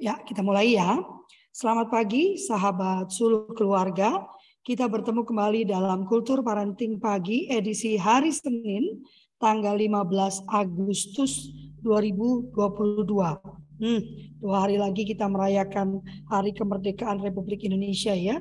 Ya, kita mulai ya. Selamat pagi sahabat seluruh keluarga. Kita bertemu kembali dalam Kultur Parenting Pagi edisi hari Senin tanggal 15 Agustus 2022. Hmm, dua hari lagi kita merayakan Hari Kemerdekaan Republik Indonesia ya.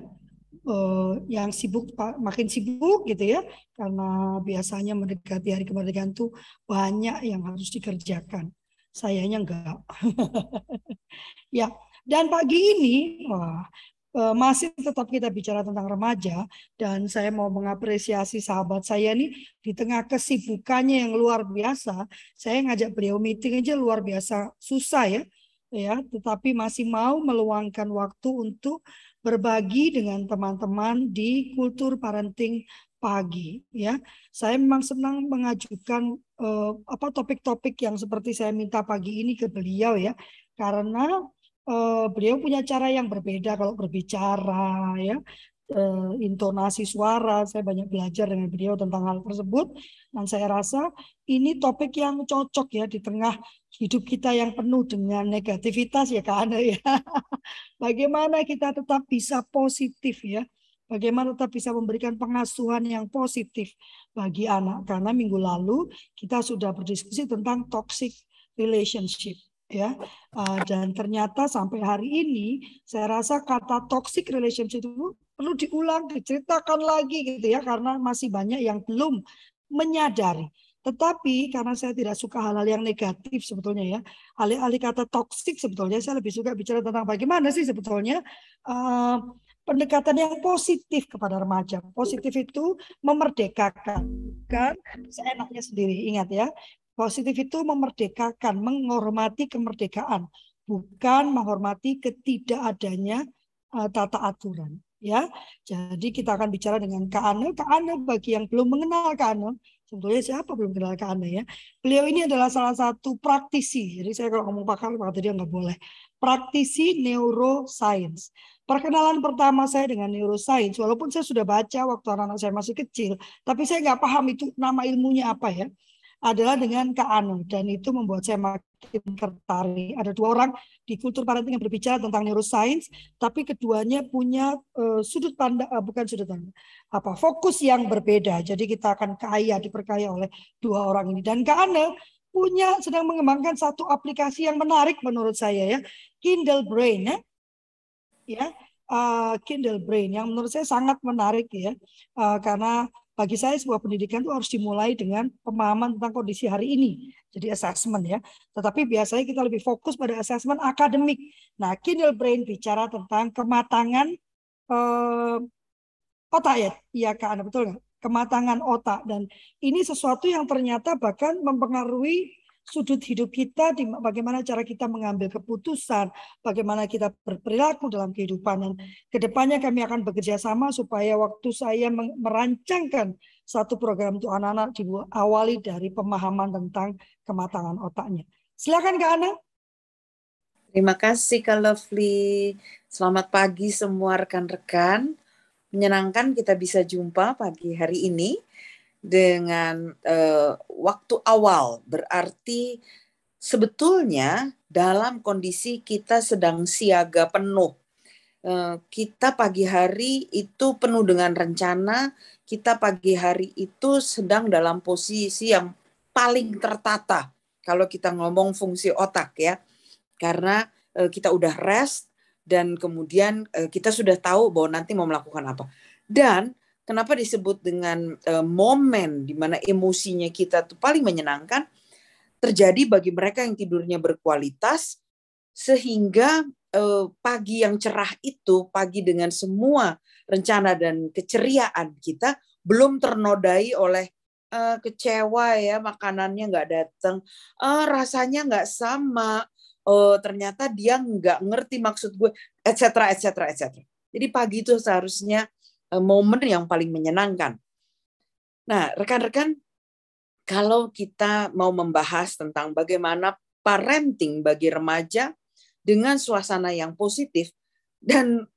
Uh, yang sibuk makin sibuk gitu ya karena biasanya mendekati hari kemerdekaan itu banyak yang harus dikerjakan sayanya enggak. ya, dan pagi ini wah, eh, masih tetap kita bicara tentang remaja dan saya mau mengapresiasi sahabat saya nih di tengah kesibukannya yang luar biasa. Saya ngajak beliau meeting aja luar biasa susah ya. Ya, tetapi masih mau meluangkan waktu untuk berbagi dengan teman-teman di kultur parenting pagi ya. Saya memang senang mengajukan uh, apa topik-topik yang seperti saya minta pagi ini ke beliau ya. Karena uh, beliau punya cara yang berbeda kalau berbicara ya. Uh, intonasi suara, saya banyak belajar dengan beliau tentang hal tersebut dan saya rasa ini topik yang cocok ya di tengah hidup kita yang penuh dengan negativitas ya Kak Ana ya. Bagaimana kita tetap bisa positif ya Bagaimana tetap bisa memberikan pengasuhan yang positif bagi anak. Karena minggu lalu kita sudah berdiskusi tentang toxic relationship ya uh, dan ternyata sampai hari ini saya rasa kata toxic relationship itu perlu diulang diceritakan lagi gitu ya karena masih banyak yang belum menyadari tetapi karena saya tidak suka hal-hal yang negatif sebetulnya ya alih-alih kata toxic sebetulnya saya lebih suka bicara tentang bagaimana sih sebetulnya uh, pendekatan yang positif kepada remaja. Positif itu memerdekakan, kan? Seenaknya sendiri, ingat ya. Positif itu memerdekakan, menghormati kemerdekaan, bukan menghormati ketidakadanya uh, tata aturan. Ya, jadi kita akan bicara dengan Kak Ane. Kak Ane bagi yang belum mengenal Kak Ane, sebetulnya siapa belum kenal Kak Ane ya. Beliau ini adalah salah satu praktisi. Jadi saya kalau ngomong pakar, maka dia nggak boleh. Praktisi neuroscience. Perkenalan pertama saya dengan neuroscience, walaupun saya sudah baca waktu anak-anak saya masih kecil, tapi saya nggak paham itu nama ilmunya apa ya, adalah dengan Kak Anu. Dan itu membuat saya makin tertarik. Ada dua orang di kultur parenting yang berbicara tentang neuroscience, tapi keduanya punya uh, sudut pandang, uh, bukan sudut pandang, apa fokus yang berbeda. Jadi kita akan kaya, diperkaya oleh dua orang ini. Dan Kak Anu punya sedang mengembangkan satu aplikasi yang menarik menurut saya ya, Kindle Brain ya ya uh, Kindle Brain yang menurut saya sangat menarik ya uh, karena bagi saya sebuah pendidikan itu harus dimulai dengan pemahaman tentang kondisi hari ini. Jadi assessment ya. Tetapi biasanya kita lebih fokus pada assessment akademik. Nah, Kindle Brain bicara tentang kematangan uh, otak ya. Iya Kak betul nggak? Kematangan otak dan ini sesuatu yang ternyata bahkan mempengaruhi sudut hidup kita, bagaimana cara kita mengambil keputusan, bagaimana kita berperilaku dalam kehidupan. Dan ke depannya kami akan bekerja sama supaya waktu saya merancangkan satu program untuk anak-anak diawali dari pemahaman tentang kematangan otaknya. Silakan Kak Ana. Terima kasih Kak Lovely. Selamat pagi semua rekan-rekan. Menyenangkan kita bisa jumpa pagi hari ini dengan uh, waktu awal berarti sebetulnya dalam kondisi kita sedang siaga penuh. Uh, kita pagi hari itu penuh dengan rencana, kita pagi hari itu sedang dalam posisi yang paling tertata kalau kita ngomong fungsi otak ya. Karena uh, kita udah rest dan kemudian uh, kita sudah tahu bahwa nanti mau melakukan apa. Dan Kenapa disebut dengan uh, momen di mana emosinya kita tuh paling menyenangkan? Terjadi bagi mereka yang tidurnya berkualitas sehingga uh, pagi yang cerah itu, pagi dengan semua rencana dan keceriaan kita belum ternodai oleh uh, kecewa ya makanannya nggak datang, uh, rasanya nggak sama, uh, ternyata dia nggak ngerti maksud gue, etc. etc. etc. Jadi pagi itu seharusnya Eh, momen yang paling menyenangkan. Nah, rekan-rekan, kalau kita mau membahas tentang bagaimana parenting bagi remaja dengan suasana yang positif, dan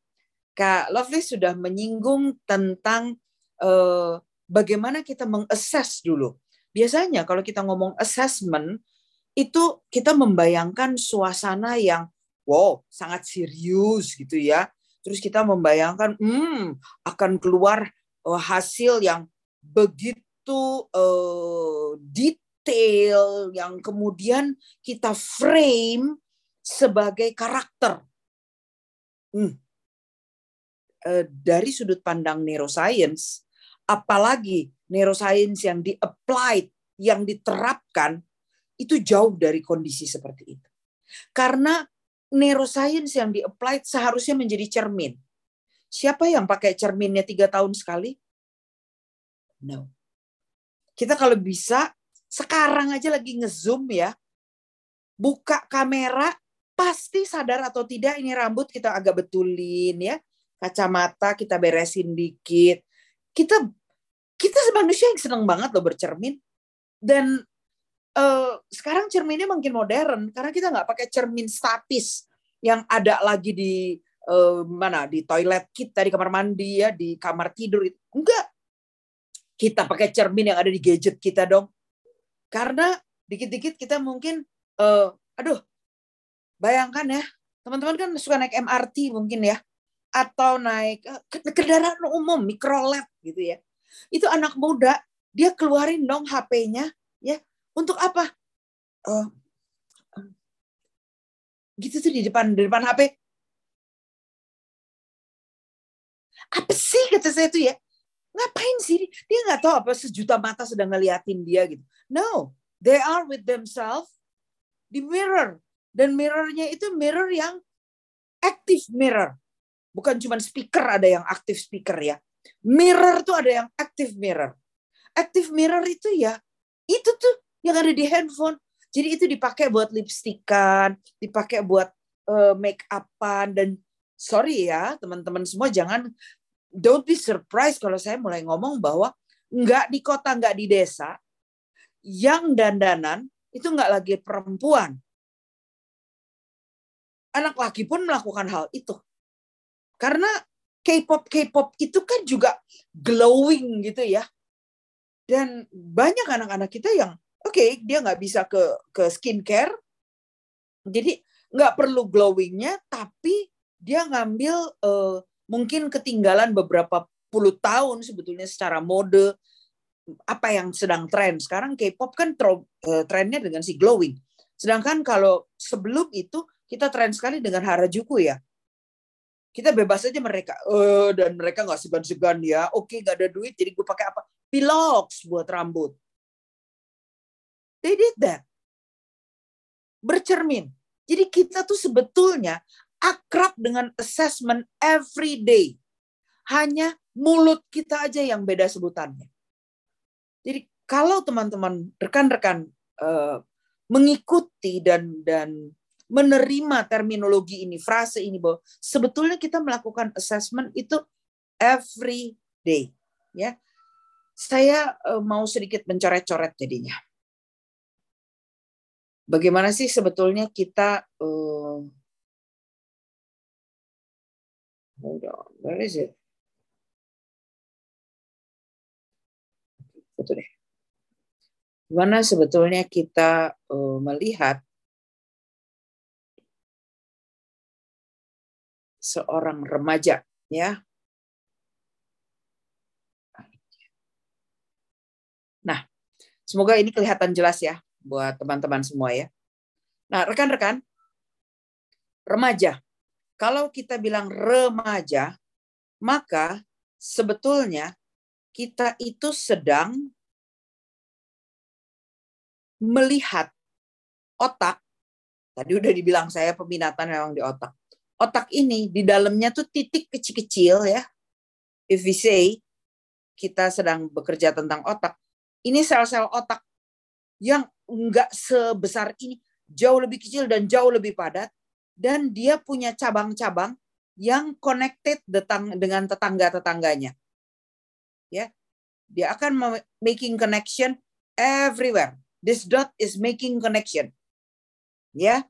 Kak Lovely sudah menyinggung tentang eh, bagaimana kita mengakses dulu. Biasanya kalau kita ngomong assessment, itu kita membayangkan suasana yang wow, sangat serius gitu ya. Terus kita membayangkan, hmm, akan keluar uh, hasil yang begitu uh, detail, yang kemudian kita frame sebagai karakter. Hmm. Uh, dari sudut pandang neuroscience, apalagi neuroscience yang di-applied, yang diterapkan, itu jauh dari kondisi seperti itu. Karena neuroscience yang di-applied seharusnya menjadi cermin. Siapa yang pakai cerminnya tiga tahun sekali? No. Kita kalau bisa, sekarang aja lagi ngezoom ya, buka kamera, pasti sadar atau tidak ini rambut kita agak betulin ya, kacamata kita beresin dikit. Kita kita manusia yang seneng banget loh bercermin. Dan uh, sekarang cerminnya makin modern karena kita nggak pakai cermin statis yang ada lagi di uh, mana di toilet kita di kamar mandi ya di kamar tidur enggak. Kita pakai cermin yang ada di gadget kita dong. Karena dikit-dikit kita mungkin uh, aduh bayangkan ya teman-teman kan suka naik MRT mungkin ya atau naik kendaraan umum mikrolet gitu ya. Itu anak muda dia keluarin dong HP-nya ya untuk apa? Uh, gitu tuh di depan di depan HP. Apa sih kata saya tuh ya? Ngapain sih? Dia nggak tahu apa sejuta mata sedang ngeliatin dia gitu. No, they are with themselves di mirror. Dan mirrornya itu mirror yang active mirror. Bukan cuma speaker ada yang aktif speaker ya. Mirror tuh ada yang active mirror. Active mirror itu ya, itu tuh yang ada di handphone. Jadi itu dipakai buat lipstikan, dipakai buat uh, make upan dan sorry ya teman-teman semua jangan don't be surprised kalau saya mulai ngomong bahwa nggak di kota nggak di desa yang dandanan itu nggak lagi perempuan. Anak laki pun melakukan hal itu. Karena K-pop K-pop itu kan juga glowing gitu ya. Dan banyak anak-anak kita yang okay, dia nggak bisa ke ke skincare. Jadi nggak perlu glowingnya tapi dia ngambil uh, mungkin ketinggalan beberapa puluh tahun sebetulnya secara mode apa yang sedang tren. Sekarang K-pop kan tro, uh, trennya dengan si glowing. Sedangkan kalau sebelum itu kita tren sekali dengan Harajuku ya. Kita bebas aja mereka uh, dan mereka nggak segan-segan ya. Oke nggak ada duit jadi gue pakai apa? Pilox buat rambut They did that. Bercermin. Jadi kita tuh sebetulnya akrab dengan assessment every day. Hanya mulut kita aja yang beda sebutannya. Jadi kalau teman-teman rekan-rekan uh, mengikuti dan dan menerima terminologi ini, frase ini bahwa sebetulnya kita melakukan assessment itu every day, ya. Saya uh, mau sedikit mencoret-coret jadinya bagaimana sih sebetulnya kita uh, hold on, where is it? Betul deh. Gimana sebetulnya kita uh, melihat seorang remaja, ya? Nah, semoga ini kelihatan jelas ya buat teman-teman semua ya. Nah, rekan-rekan, remaja. Kalau kita bilang remaja, maka sebetulnya kita itu sedang melihat otak. Tadi udah dibilang saya peminatan memang di otak. Otak ini di dalamnya tuh titik kecil-kecil ya. If we say kita sedang bekerja tentang otak, ini sel-sel otak yang nggak sebesar ini, jauh lebih kecil dan jauh lebih padat, dan dia punya cabang-cabang yang connected dengan tetangga-tetangganya. Ya, dia akan making connection everywhere. This dot is making connection. Ya,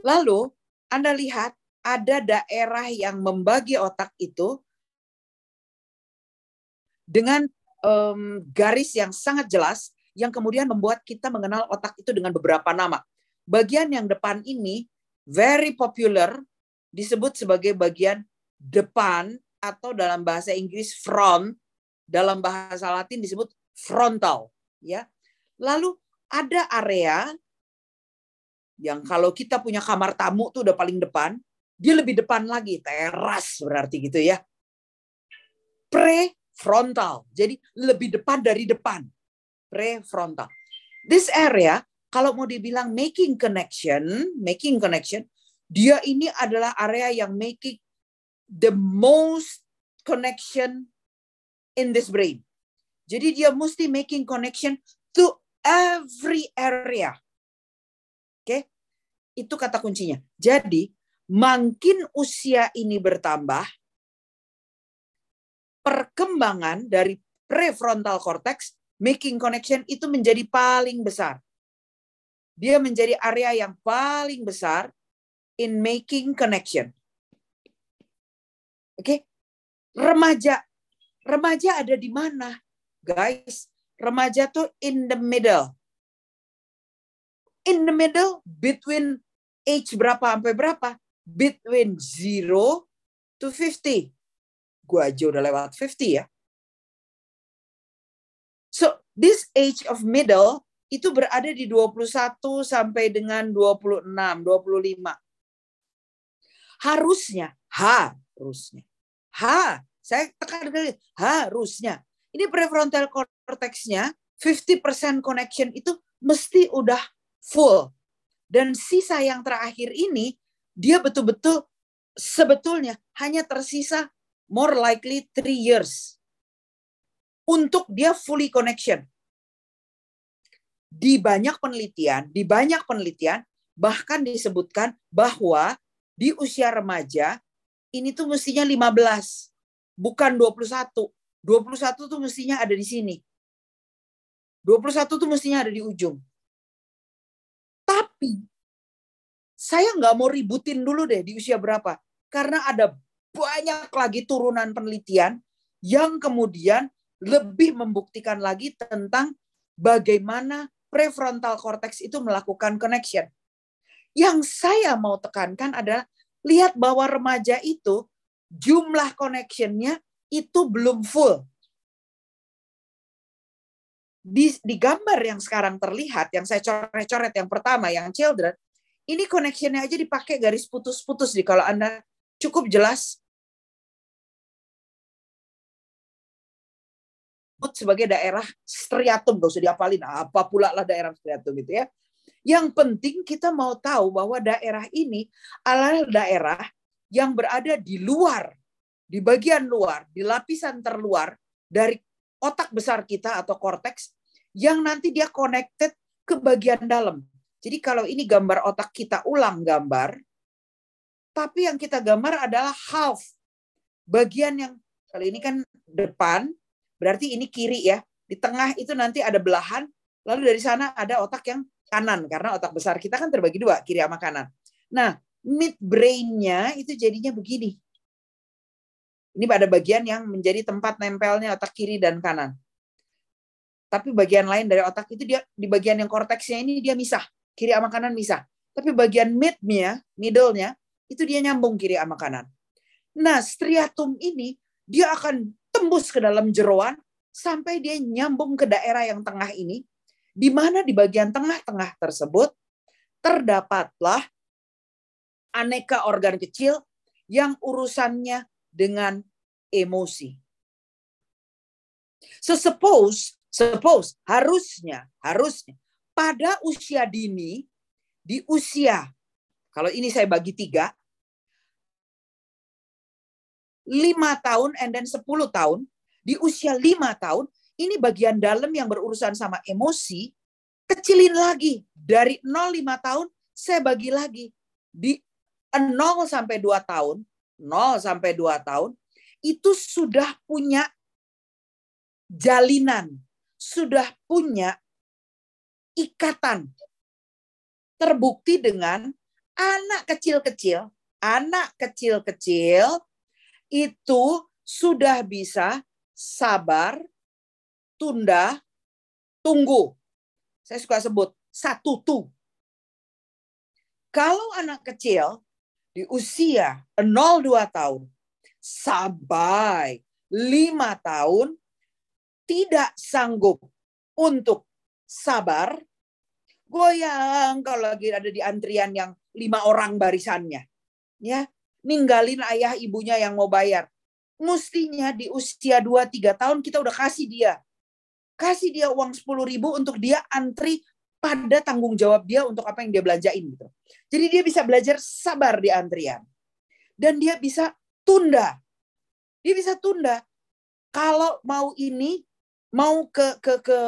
lalu Anda lihat ada daerah yang membagi otak itu dengan um, garis yang sangat jelas yang kemudian membuat kita mengenal otak itu dengan beberapa nama. Bagian yang depan ini very popular disebut sebagai bagian depan atau dalam bahasa Inggris front, dalam bahasa Latin disebut frontal, ya. Lalu ada area yang kalau kita punya kamar tamu tuh udah paling depan, dia lebih depan lagi, teras berarti gitu ya. Prefrontal, jadi lebih depan dari depan. Prefrontal. This area kalau mau dibilang making connection, making connection, dia ini adalah area yang making the most connection in this brain. Jadi dia mesti making connection to every area. Oke, okay? itu kata kuncinya. Jadi makin usia ini bertambah, perkembangan dari prefrontal cortex making connection itu menjadi paling besar. Dia menjadi area yang paling besar in making connection. Oke. Okay? Remaja. Remaja ada di mana? Guys, remaja tuh in the middle. In the middle between age berapa sampai berapa? Between 0 to 50. Gua aja udah lewat 50 ya. This age of middle itu berada di 21 sampai dengan 26, 25. Harusnya, harusnya. Ha, saya tekan sekali, harusnya. Ini prefrontal cortex-nya 50% connection itu mesti udah full. Dan sisa yang terakhir ini dia betul-betul sebetulnya hanya tersisa more likely three years untuk dia fully connection di banyak penelitian, di banyak penelitian bahkan disebutkan bahwa di usia remaja ini tuh mestinya 15, bukan 21. 21 tuh mestinya ada di sini. 21 tuh mestinya ada di ujung. Tapi saya nggak mau ributin dulu deh di usia berapa. Karena ada banyak lagi turunan penelitian yang kemudian lebih membuktikan lagi tentang bagaimana prefrontal cortex itu melakukan connection. Yang saya mau tekankan adalah lihat bahwa remaja itu jumlah connectionnya itu belum full. Di, di gambar yang sekarang terlihat, yang saya coret-coret yang pertama, yang children, ini connectionnya aja dipakai garis putus-putus kalau Anda cukup jelas disebut sebagai daerah striatum, gak usah diapalin apa pula lah daerah striatum itu ya. Yang penting kita mau tahu bahwa daerah ini adalah daerah yang berada di luar, di bagian luar, di lapisan terluar dari otak besar kita atau korteks yang nanti dia connected ke bagian dalam. Jadi kalau ini gambar otak kita ulang gambar, tapi yang kita gambar adalah half. Bagian yang kali ini kan depan, Berarti ini kiri ya. Di tengah itu nanti ada belahan, lalu dari sana ada otak yang kanan karena otak besar kita kan terbagi dua, kiri sama kanan. Nah, mid brain-nya itu jadinya begini. Ini pada bagian yang menjadi tempat nempelnya otak kiri dan kanan. Tapi bagian lain dari otak itu dia di bagian yang korteksnya ini dia misah, kiri sama kanan misah. Tapi bagian mid-nya, middle-nya itu dia nyambung kiri sama kanan. Nah, striatum ini dia akan tembus ke dalam jeroan sampai dia nyambung ke daerah yang tengah ini, di mana di bagian tengah-tengah tersebut terdapatlah aneka organ kecil yang urusannya dengan emosi. So suppose, suppose harusnya, harusnya pada usia dini, di usia, kalau ini saya bagi tiga, lima tahun and then 10 tahun, di usia lima tahun, ini bagian dalam yang berurusan sama emosi, kecilin lagi. Dari 0 5 tahun, saya bagi lagi. Di 0 sampai 2 tahun, 0 sampai 2 tahun, itu sudah punya jalinan, sudah punya ikatan. Terbukti dengan anak kecil-kecil, anak kecil-kecil itu sudah bisa sabar, tunda, tunggu. Saya suka sebut satu tu. Kalau anak kecil di usia 0-2 tahun sampai 5 tahun tidak sanggup untuk sabar, goyang kalau lagi ada di antrian yang lima orang barisannya. Ya, ninggalin ayah ibunya yang mau bayar. Mestinya di usia 2-3 tahun kita udah kasih dia. Kasih dia uang 10 ribu untuk dia antri pada tanggung jawab dia untuk apa yang dia belanjain gitu. Jadi dia bisa belajar sabar di antrian. Dan dia bisa tunda. Dia bisa tunda. Kalau mau ini mau ke ke ke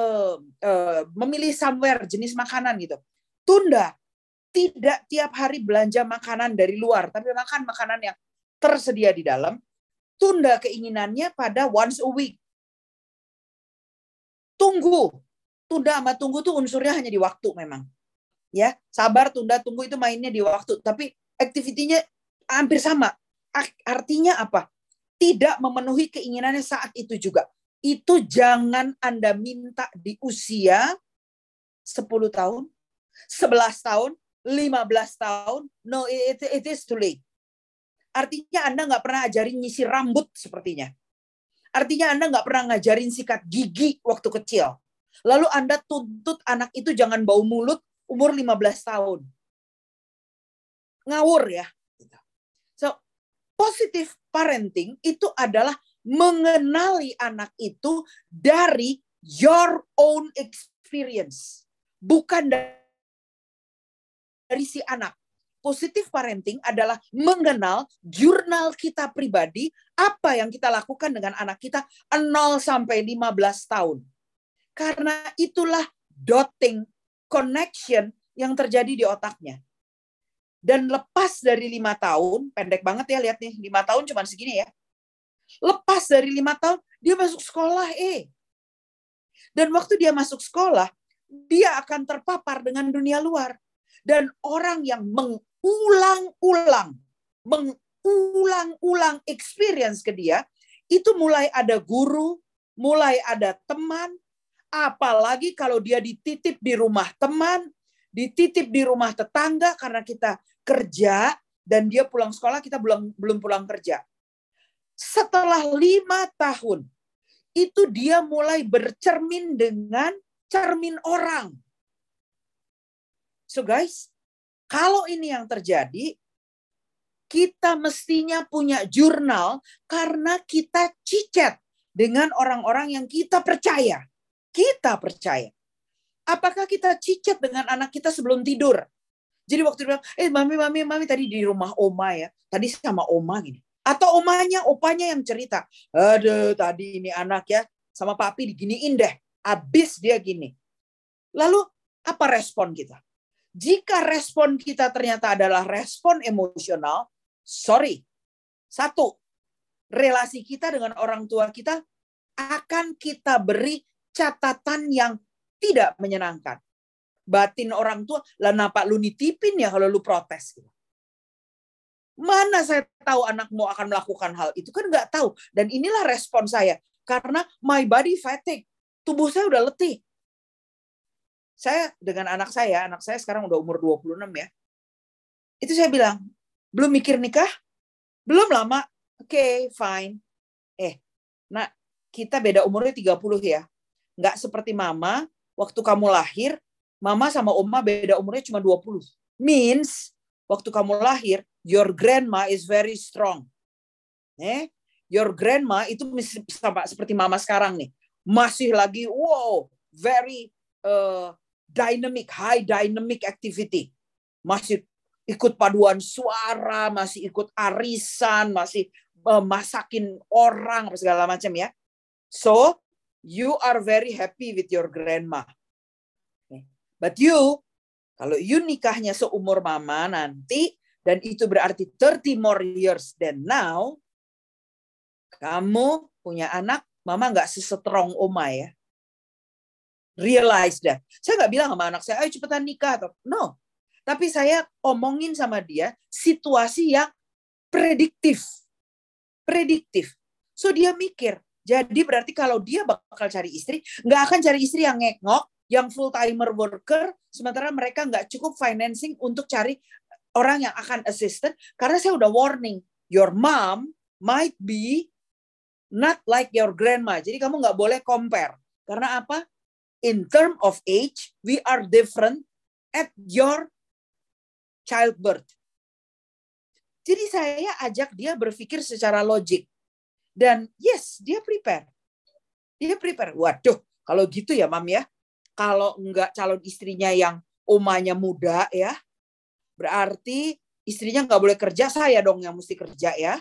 uh, memilih somewhere jenis makanan gitu. Tunda. Tidak tiap hari belanja makanan dari luar, tapi makan makanan yang tersedia di dalam. Tunda keinginannya pada once a week. Tunggu. Tunda sama tunggu tuh unsurnya hanya di waktu memang. Ya, sabar, tunda, tunggu itu mainnya di waktu, tapi aktivitinya hampir sama. Artinya apa? Tidak memenuhi keinginannya saat itu juga itu jangan Anda minta di usia 10 tahun, 11 tahun, 15 tahun. No, it, it is too late. Artinya Anda nggak pernah ajarin nyisir rambut sepertinya. Artinya Anda nggak pernah ngajarin sikat gigi waktu kecil. Lalu Anda tuntut anak itu jangan bau mulut umur 15 tahun. Ngawur ya. So, positive parenting itu adalah mengenali anak itu dari your own experience, bukan dari si anak. Positif parenting adalah mengenal jurnal kita pribadi, apa yang kita lakukan dengan anak kita 0 sampai 15 tahun. Karena itulah dotting connection yang terjadi di otaknya. Dan lepas dari lima tahun, pendek banget ya lihat nih, lima tahun cuma segini ya Lepas dari lima tahun, dia masuk sekolah eh. Dan waktu dia masuk sekolah, dia akan terpapar dengan dunia luar. Dan orang yang mengulang-ulang, mengulang-ulang experience ke dia, itu mulai ada guru, mulai ada teman, apalagi kalau dia dititip di rumah teman, dititip di rumah tetangga karena kita kerja dan dia pulang sekolah kita belum belum pulang kerja setelah lima tahun, itu dia mulai bercermin dengan cermin orang. So guys, kalau ini yang terjadi, kita mestinya punya jurnal karena kita cicet dengan orang-orang yang kita percaya. Kita percaya. Apakah kita cicet dengan anak kita sebelum tidur? Jadi waktu dia bilang, eh mami, mami, mami tadi di rumah oma ya. Tadi sama oma gini. Atau omanya, opanya yang cerita. Aduh, tadi ini anak ya, sama papi diginiin deh. Abis dia gini. Lalu, apa respon kita? Jika respon kita ternyata adalah respon emosional, sorry. Satu, relasi kita dengan orang tua kita akan kita beri catatan yang tidak menyenangkan. Batin orang tua, lah napa lu nitipin ya kalau lu protes. Gitu. Mana saya tahu anakmu akan melakukan hal itu? Kan nggak tahu. Dan inilah respon saya. Karena my body fatigue. Tubuh saya udah letih. Saya dengan anak saya, anak saya sekarang udah umur 26 ya. Itu saya bilang, belum mikir nikah? Belum lama. Oke, okay, fine. Eh, nah kita beda umurnya 30 ya. Nggak seperti mama, waktu kamu lahir, mama sama oma beda umurnya cuma 20. Means, waktu kamu lahir, your grandma is very strong. Eh, your grandma itu sama seperti mama sekarang nih, masih lagi wow, very uh, dynamic, high dynamic activity. Masih ikut paduan suara, masih ikut arisan, masih uh, masakin orang segala macam ya. So, you are very happy with your grandma. But you, kalau you nikahnya seumur mama nanti, dan itu berarti 30 more years than now, kamu punya anak, mama nggak sesetrong oma ya. Realize that. Saya nggak bilang sama anak saya, ayo cepetan nikah. Atau, no. Tapi saya omongin sama dia situasi yang prediktif. Prediktif. So dia mikir, jadi berarti kalau dia bakal cari istri, nggak akan cari istri yang ngekngok, yang full timer worker, sementara mereka nggak cukup financing untuk cari orang yang akan assistant karena saya udah warning your mom might be not like your grandma. Jadi kamu nggak boleh compare. Karena apa? In term of age, we are different at your childbirth. Jadi saya ajak dia berpikir secara logik. Dan yes, dia prepare. Dia prepare. Waduh, kalau gitu ya mam ya. Kalau enggak calon istrinya yang omanya muda ya, berarti istrinya nggak boleh kerja, saya dong yang mesti kerja ya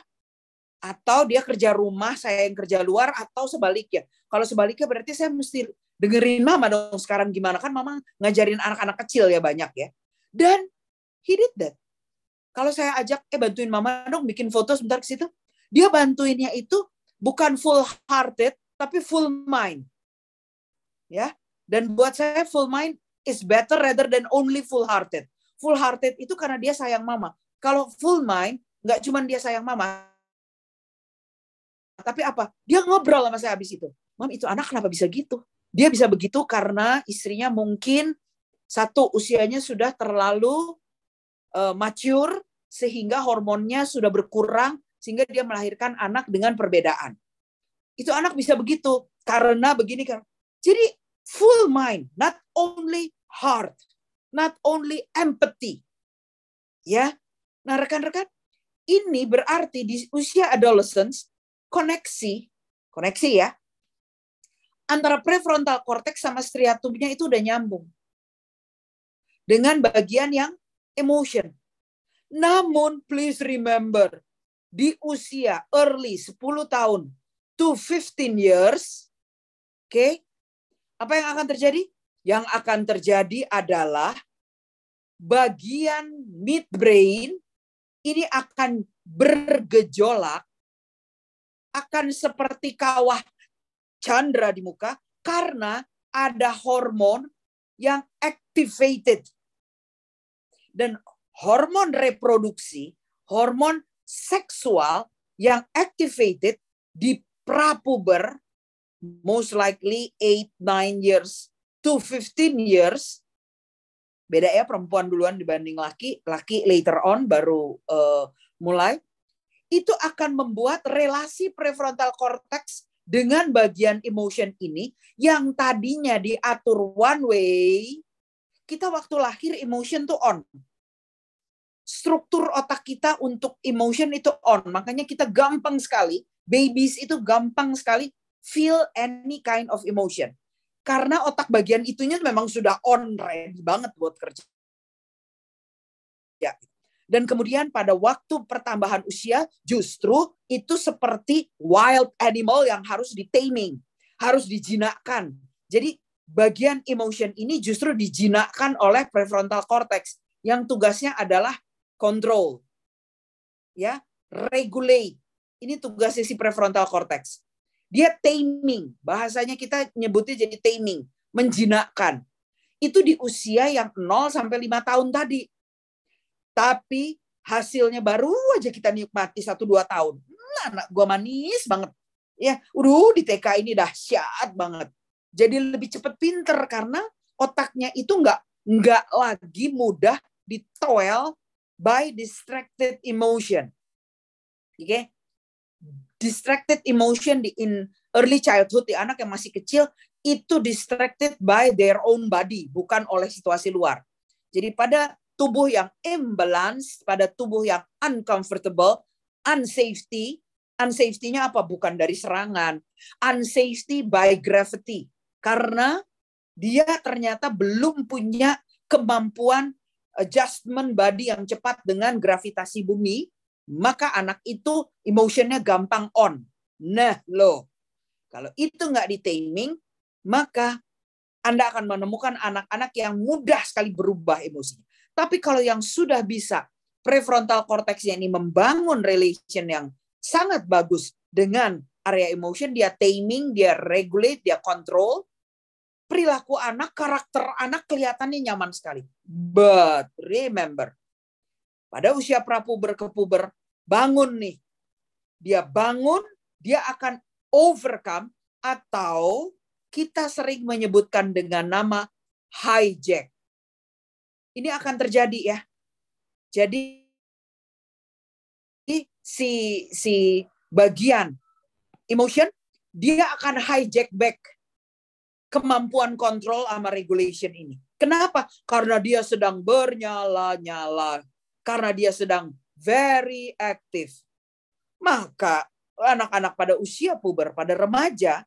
atau dia kerja rumah, saya yang kerja luar, atau sebaliknya. Kalau sebaliknya berarti saya mesti dengerin mama dong sekarang gimana. Kan mama ngajarin anak-anak kecil ya banyak ya. Dan he did that. Kalau saya ajak, eh bantuin mama dong bikin foto sebentar ke situ. Dia bantuinnya itu bukan full hearted, tapi full mind. Ya. Dan buat saya full mind is better rather than only full hearted. Full hearted itu karena dia sayang mama. Kalau full mind, nggak cuma dia sayang mama, tapi apa? Dia ngobrol sama saya habis itu. Mam, itu anak kenapa bisa gitu? Dia bisa begitu karena istrinya mungkin satu usianya sudah terlalu uh, mature sehingga hormonnya sudah berkurang sehingga dia melahirkan anak dengan perbedaan. Itu anak bisa begitu karena begini kan. Jadi full mind, not only heart, not only empathy. Ya. Nah, rekan-rekan, ini berarti di usia adolescence koneksi, koneksi ya, antara prefrontal cortex sama striatumnya itu udah nyambung. Dengan bagian yang emotion. Namun please remember, di usia early 10 tahun to 15 years, oke, okay, apa yang akan terjadi? Yang akan terjadi adalah bagian midbrain ini akan bergejolak akan seperti kawah chandra di muka karena ada hormon yang activated. Dan hormon reproduksi, hormon seksual yang activated di prapuber, most likely 8, 9 years to 15 years, beda ya perempuan duluan dibanding laki, laki later on baru uh, mulai, itu akan membuat relasi prefrontal cortex dengan bagian emotion ini yang tadinya diatur one way, kita waktu lahir emotion tuh on. Struktur otak kita untuk emotion itu on. Makanya kita gampang sekali, babies itu gampang sekali feel any kind of emotion. Karena otak bagian itunya memang sudah on ready banget buat kerja. Ya. Dan kemudian pada waktu pertambahan usia justru itu seperti wild animal yang harus ditaming, harus dijinakkan. Jadi bagian emotion ini justru dijinakkan oleh prefrontal cortex yang tugasnya adalah control. Ya, regulate. Ini tugasnya si prefrontal cortex. Dia taming, bahasanya kita nyebutnya jadi taming, menjinakkan. Itu di usia yang 0 sampai 5 tahun tadi tapi hasilnya baru aja kita nikmati satu dua tahun. Nah, anak gua manis banget. Ya, udah di TK ini dahsyat banget. Jadi lebih cepat pinter karena otaknya itu nggak nggak lagi mudah ditoel by distracted emotion. Oke? Okay? Distracted emotion di in early childhood di anak yang masih kecil itu distracted by their own body, bukan oleh situasi luar. Jadi pada tubuh yang imbalance, pada tubuh yang uncomfortable, unsafety. Unsafety-nya apa? Bukan dari serangan. Unsafety by gravity. Karena dia ternyata belum punya kemampuan adjustment body yang cepat dengan gravitasi bumi, maka anak itu emotionnya gampang on. Nah, loh. Kalau itu nggak di taming, maka anda akan menemukan anak-anak yang mudah sekali berubah emosinya. Tapi kalau yang sudah bisa prefrontal cortexnya ini membangun relation yang sangat bagus dengan area emotion, dia taming, dia regulate, dia control, perilaku anak, karakter anak kelihatannya nyaman sekali. But remember, pada usia prapuber ke puber, bangun nih. Dia bangun, dia akan overcome atau kita sering menyebutkan dengan nama hijack ini akan terjadi ya. Jadi si si bagian emotion dia akan hijack back kemampuan kontrol sama regulation ini. Kenapa? Karena dia sedang bernyala-nyala. Karena dia sedang very active. Maka anak-anak pada usia puber, pada remaja,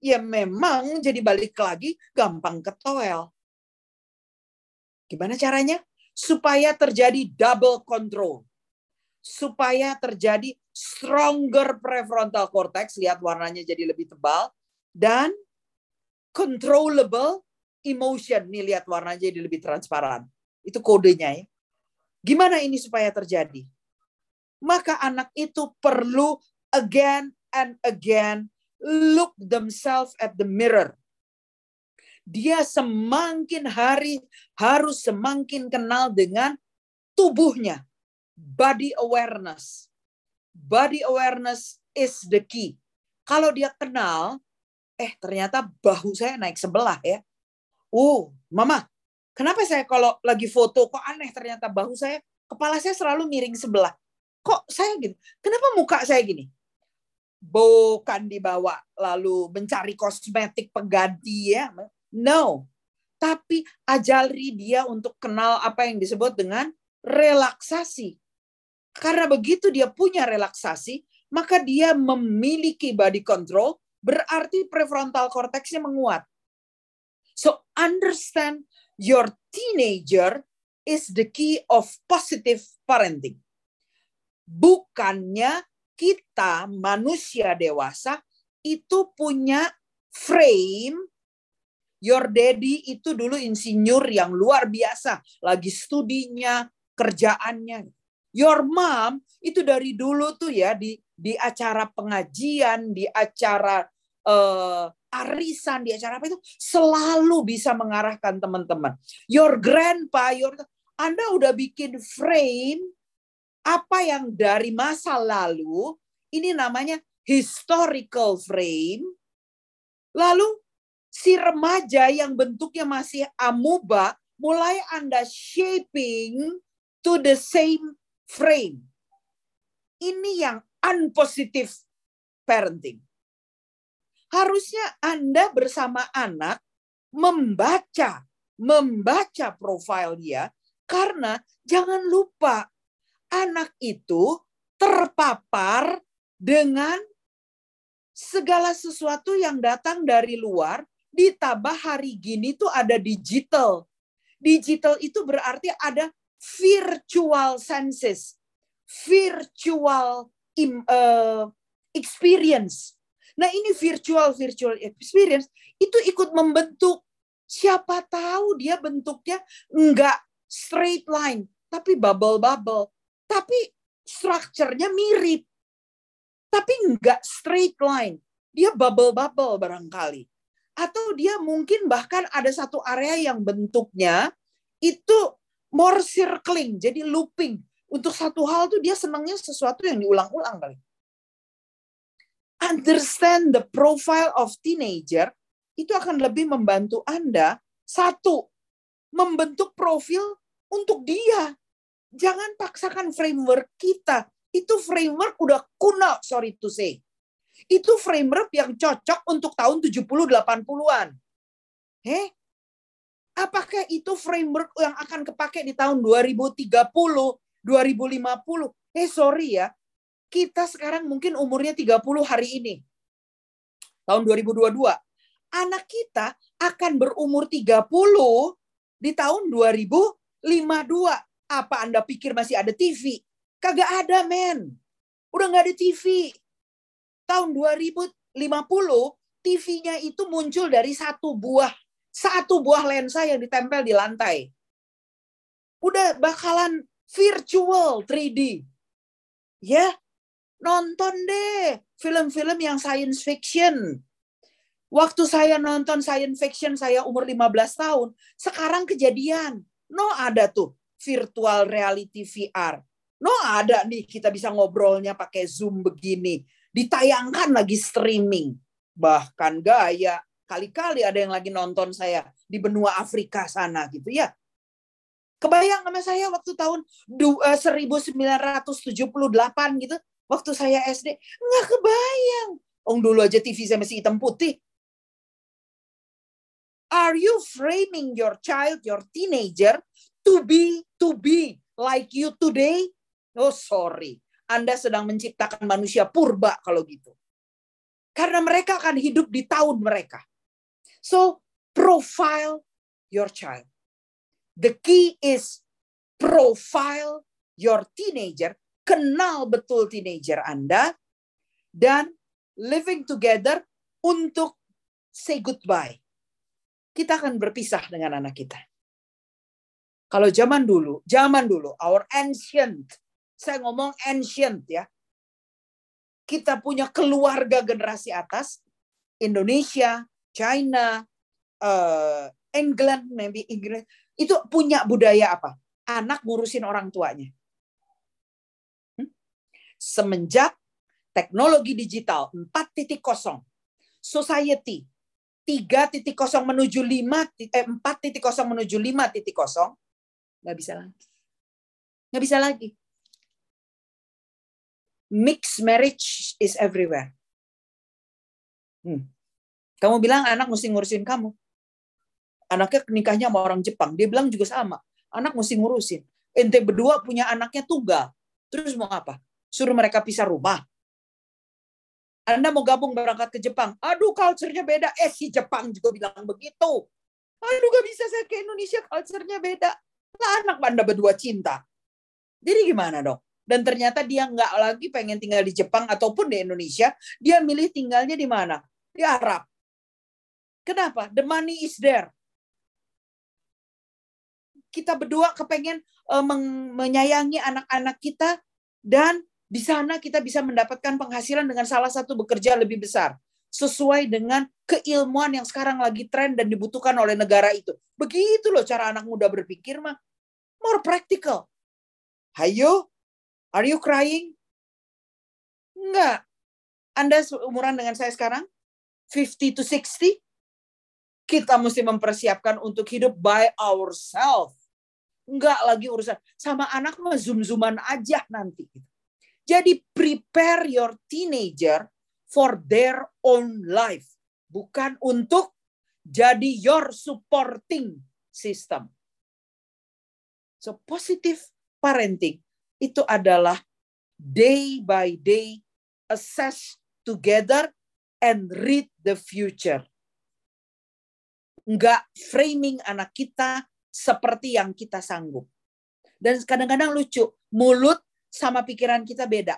ya memang jadi balik lagi gampang ketoel. Gimana caranya? Supaya terjadi double control. Supaya terjadi stronger prefrontal cortex, lihat warnanya jadi lebih tebal, dan controllable emotion, nih lihat warnanya jadi lebih transparan. Itu kodenya ya. Gimana ini supaya terjadi? Maka anak itu perlu again and again look themselves at the mirror. Dia semakin hari harus semakin kenal dengan tubuhnya. Body awareness. Body awareness is the key. Kalau dia kenal, eh ternyata bahu saya naik sebelah ya. Uh, mama, kenapa saya kalau lagi foto kok aneh ternyata bahu saya, kepala saya selalu miring sebelah. Kok saya gitu? Kenapa muka saya gini? bukan dibawa lalu mencari kosmetik pengganti ya. No. Tapi ajari dia untuk kenal apa yang disebut dengan relaksasi. Karena begitu dia punya relaksasi, maka dia memiliki body control, berarti prefrontal cortexnya menguat. So understand your teenager is the key of positive parenting. Bukannya kita manusia dewasa itu punya frame your daddy itu dulu insinyur yang luar biasa lagi studinya kerjaannya your mom itu dari dulu tuh ya di di acara pengajian di acara uh, arisan di acara apa itu selalu bisa mengarahkan teman-teman your grandpa your anda udah bikin frame apa yang dari masa lalu ini namanya historical frame. Lalu si remaja yang bentuknya masih amuba mulai Anda shaping to the same frame. Ini yang unpositive parenting. Harusnya Anda bersama anak membaca membaca profil dia karena jangan lupa anak itu terpapar dengan segala sesuatu yang datang dari luar, ditambah hari gini tuh ada digital. Digital itu berarti ada virtual senses, virtual uh, experience. Nah ini virtual virtual experience itu ikut membentuk. Siapa tahu dia bentuknya enggak straight line, tapi bubble-bubble tapi strukturnya mirip. Tapi enggak straight line. Dia bubble-bubble barangkali. Atau dia mungkin bahkan ada satu area yang bentuknya itu more circling, jadi looping. Untuk satu hal tuh dia senangnya sesuatu yang diulang-ulang kali. Understand the profile of teenager itu akan lebih membantu Anda satu membentuk profil untuk dia Jangan paksakan framework kita. Itu framework udah kuno, sorry to say. Itu framework yang cocok untuk tahun 70-80-an. Eh? Apakah itu framework yang akan kepake di tahun 2030, 2050? Eh sorry ya, kita sekarang mungkin umurnya 30 hari ini. Tahun 2022. Anak kita akan berumur 30 di tahun 2052. Apa Anda pikir masih ada TV? Kagak ada, men. Udah nggak ada TV. Tahun 2050, TV-nya itu muncul dari satu buah satu buah lensa yang ditempel di lantai. Udah bakalan virtual 3D. Ya, nonton deh film-film yang science fiction. Waktu saya nonton science fiction saya umur 15 tahun, sekarang kejadian. No ada tuh virtual reality VR. No ada nih kita bisa ngobrolnya pakai Zoom begini. Ditayangkan lagi streaming. Bahkan gaya. Kali-kali ada yang lagi nonton saya di benua Afrika sana gitu ya. Kebayang sama saya waktu tahun 1978 eh, gitu, waktu saya SD, nggak kebayang. Ong dulu aja TV saya masih hitam putih. Are you framing your child, your teenager to be to be like you today? Oh sorry, Anda sedang menciptakan manusia purba kalau gitu. Karena mereka akan hidup di tahun mereka. So profile your child. The key is profile your teenager, kenal betul teenager Anda, dan living together untuk say goodbye. Kita akan berpisah dengan anak kita. Kalau zaman dulu, zaman dulu, our ancient, saya ngomong ancient ya, kita punya keluarga generasi atas, Indonesia, China, uh, England, maybe Inggris, itu punya budaya apa? Anak ngurusin orang tuanya. Hmm? Semenjak teknologi digital 4.0, society 3.0 menuju 5, eh, 4.0 menuju 5.0, nggak bisa lagi. Nggak bisa lagi. Mixed marriage is everywhere. Hmm. Kamu bilang anak mesti ngurusin kamu anaknya nikahnya sama orang Jepang. Dia bilang juga sama. Anak mesti ngurusin. Ente berdua punya anaknya tunggal. Terus mau apa? Suruh mereka pisah rumah. Anda mau gabung berangkat ke Jepang. Aduh, culture-nya beda. Eh, si Jepang juga bilang begitu. Aduh, gak bisa saya ke Indonesia, culture-nya beda. Lah, anak Anda berdua cinta. Jadi gimana dong? Dan ternyata dia nggak lagi pengen tinggal di Jepang ataupun di Indonesia. Dia milih tinggalnya di mana? Di Arab. Kenapa? The money is there kita berdua kepengen uh, menyayangi anak-anak kita dan di sana kita bisa mendapatkan penghasilan dengan salah satu bekerja lebih besar sesuai dengan keilmuan yang sekarang lagi tren dan dibutuhkan oleh negara itu. Begitu loh cara anak muda berpikir mah. More practical. Hayo, are you crying? Enggak. Anda umuran dengan saya sekarang? 50 to 60? Kita mesti mempersiapkan untuk hidup by ourselves. Enggak lagi urusan. Sama anak mah zoom-zooman aja nanti. Jadi prepare your teenager for their own life. Bukan untuk jadi your supporting system. So positive parenting itu adalah day by day assess together and read the future. Enggak framing anak kita seperti yang kita sanggup. Dan kadang-kadang lucu, mulut sama pikiran kita beda.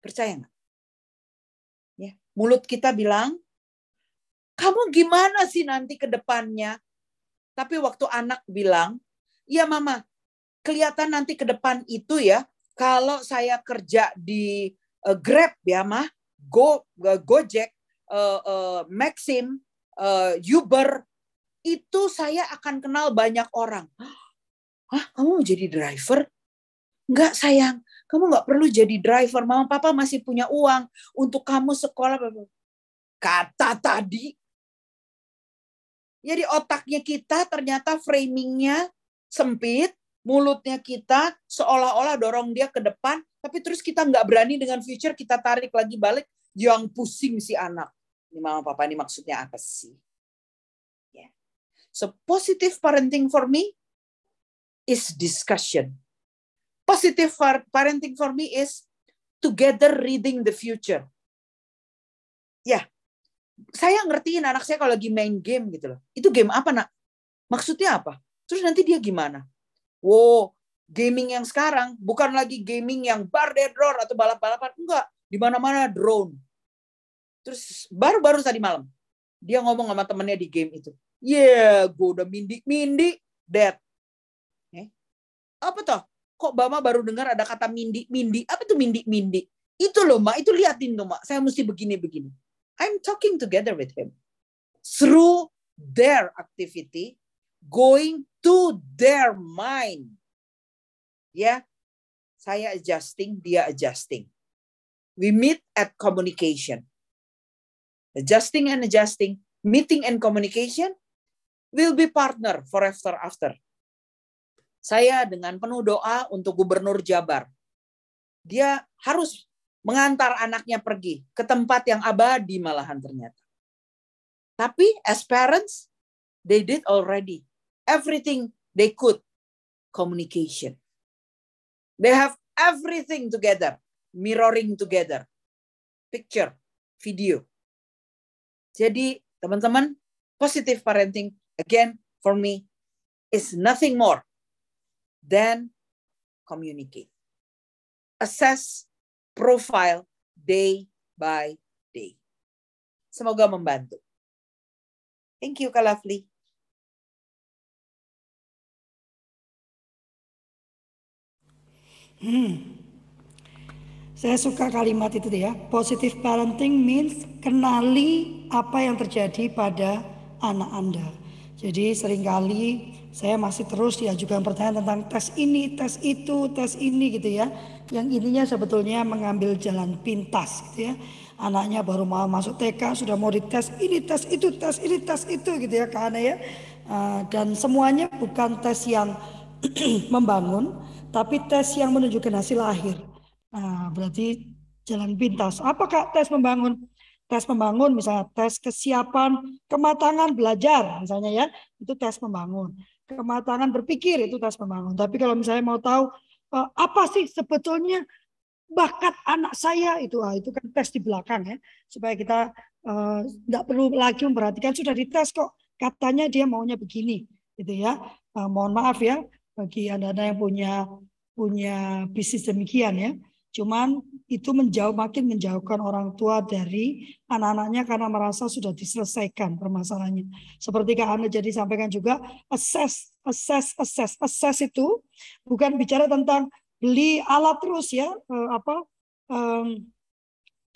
Percaya nggak? Ya, mulut kita bilang, kamu gimana sih nanti ke depannya? Tapi waktu anak bilang, iya mama, kelihatan nanti ke depan itu ya, kalau saya kerja di uh, Grab ya mah, Go, uh, Gojek, uh, uh, Maxim, uh, Uber, itu saya akan kenal banyak orang. Hah, kamu mau jadi driver? Enggak sayang, kamu nggak perlu jadi driver. Mama papa masih punya uang untuk kamu sekolah. Kata tadi. Jadi otaknya kita ternyata framingnya sempit, mulutnya kita seolah-olah dorong dia ke depan, tapi terus kita nggak berani dengan future, kita tarik lagi balik, yang pusing si anak. Ini mama papa ini maksudnya apa sih? So positive parenting for me is discussion. Positive parenting for me is together reading the future. Ya, saya ngertiin anak saya kalau lagi main game gitu loh. Itu game apa nak? Maksudnya apa? Terus nanti dia gimana? Wow, gaming yang sekarang bukan lagi gaming yang bar roar atau balap-balapan. Enggak, di mana-mana drone. Terus baru-baru tadi malam dia ngomong sama temennya di game itu yeah, gue udah mindi-mindi, dead. Eh? Apa toh? Kok Bama baru dengar ada kata mindi-mindi? Apa tuh mindi-mindi? Itu loh, Mak. Itu liatin tuh, Mak. Saya mesti begini-begini. I'm talking together with him. Through their activity, going to their mind. Ya, yeah. saya adjusting, dia adjusting. We meet at communication. Adjusting and adjusting, meeting and communication, will be partner forever after. Saya dengan penuh doa untuk Gubernur Jabar. Dia harus mengantar anaknya pergi ke tempat yang abadi malahan ternyata. Tapi as parents, they did already everything they could communication. They have everything together, mirroring together. Picture, video. Jadi, teman-teman, positive parenting again for me is nothing more than communicate. Assess profile day by day. Semoga membantu. Thank you, Kak Hmm. Saya suka kalimat itu ya. Positive parenting means kenali apa yang terjadi pada anak Anda. Jadi sering kali saya masih terus diajukan pertanyaan tentang tes ini, tes itu, tes ini gitu ya. Yang ininya sebetulnya mengambil jalan pintas gitu ya. Anaknya baru mau masuk TK sudah mau dites ini, tes itu, tes ini, tes itu gitu ya karena ya. Uh, dan semuanya bukan tes yang membangun, tapi tes yang menunjukkan hasil akhir. Nah, berarti jalan pintas. Apakah tes membangun? Tes membangun misalnya tes kesiapan kematangan belajar misalnya ya, itu tes membangun. Kematangan berpikir itu tes membangun. Tapi kalau misalnya mau tahu uh, apa sih sebetulnya bakat anak saya itu ah, itu kan tes di belakang ya supaya kita tidak uh, perlu lagi memperhatikan sudah dites kok katanya dia maunya begini gitu ya uh, mohon maaf ya bagi anda-anda yang punya punya bisnis demikian ya Cuman itu menjauh makin menjauhkan orang tua dari anak-anaknya karena merasa sudah diselesaikan permasalahannya. Seperti Kak Anda jadi sampaikan juga, assess, assess, assess, assess itu bukan bicara tentang beli alat terus ya, eh, apa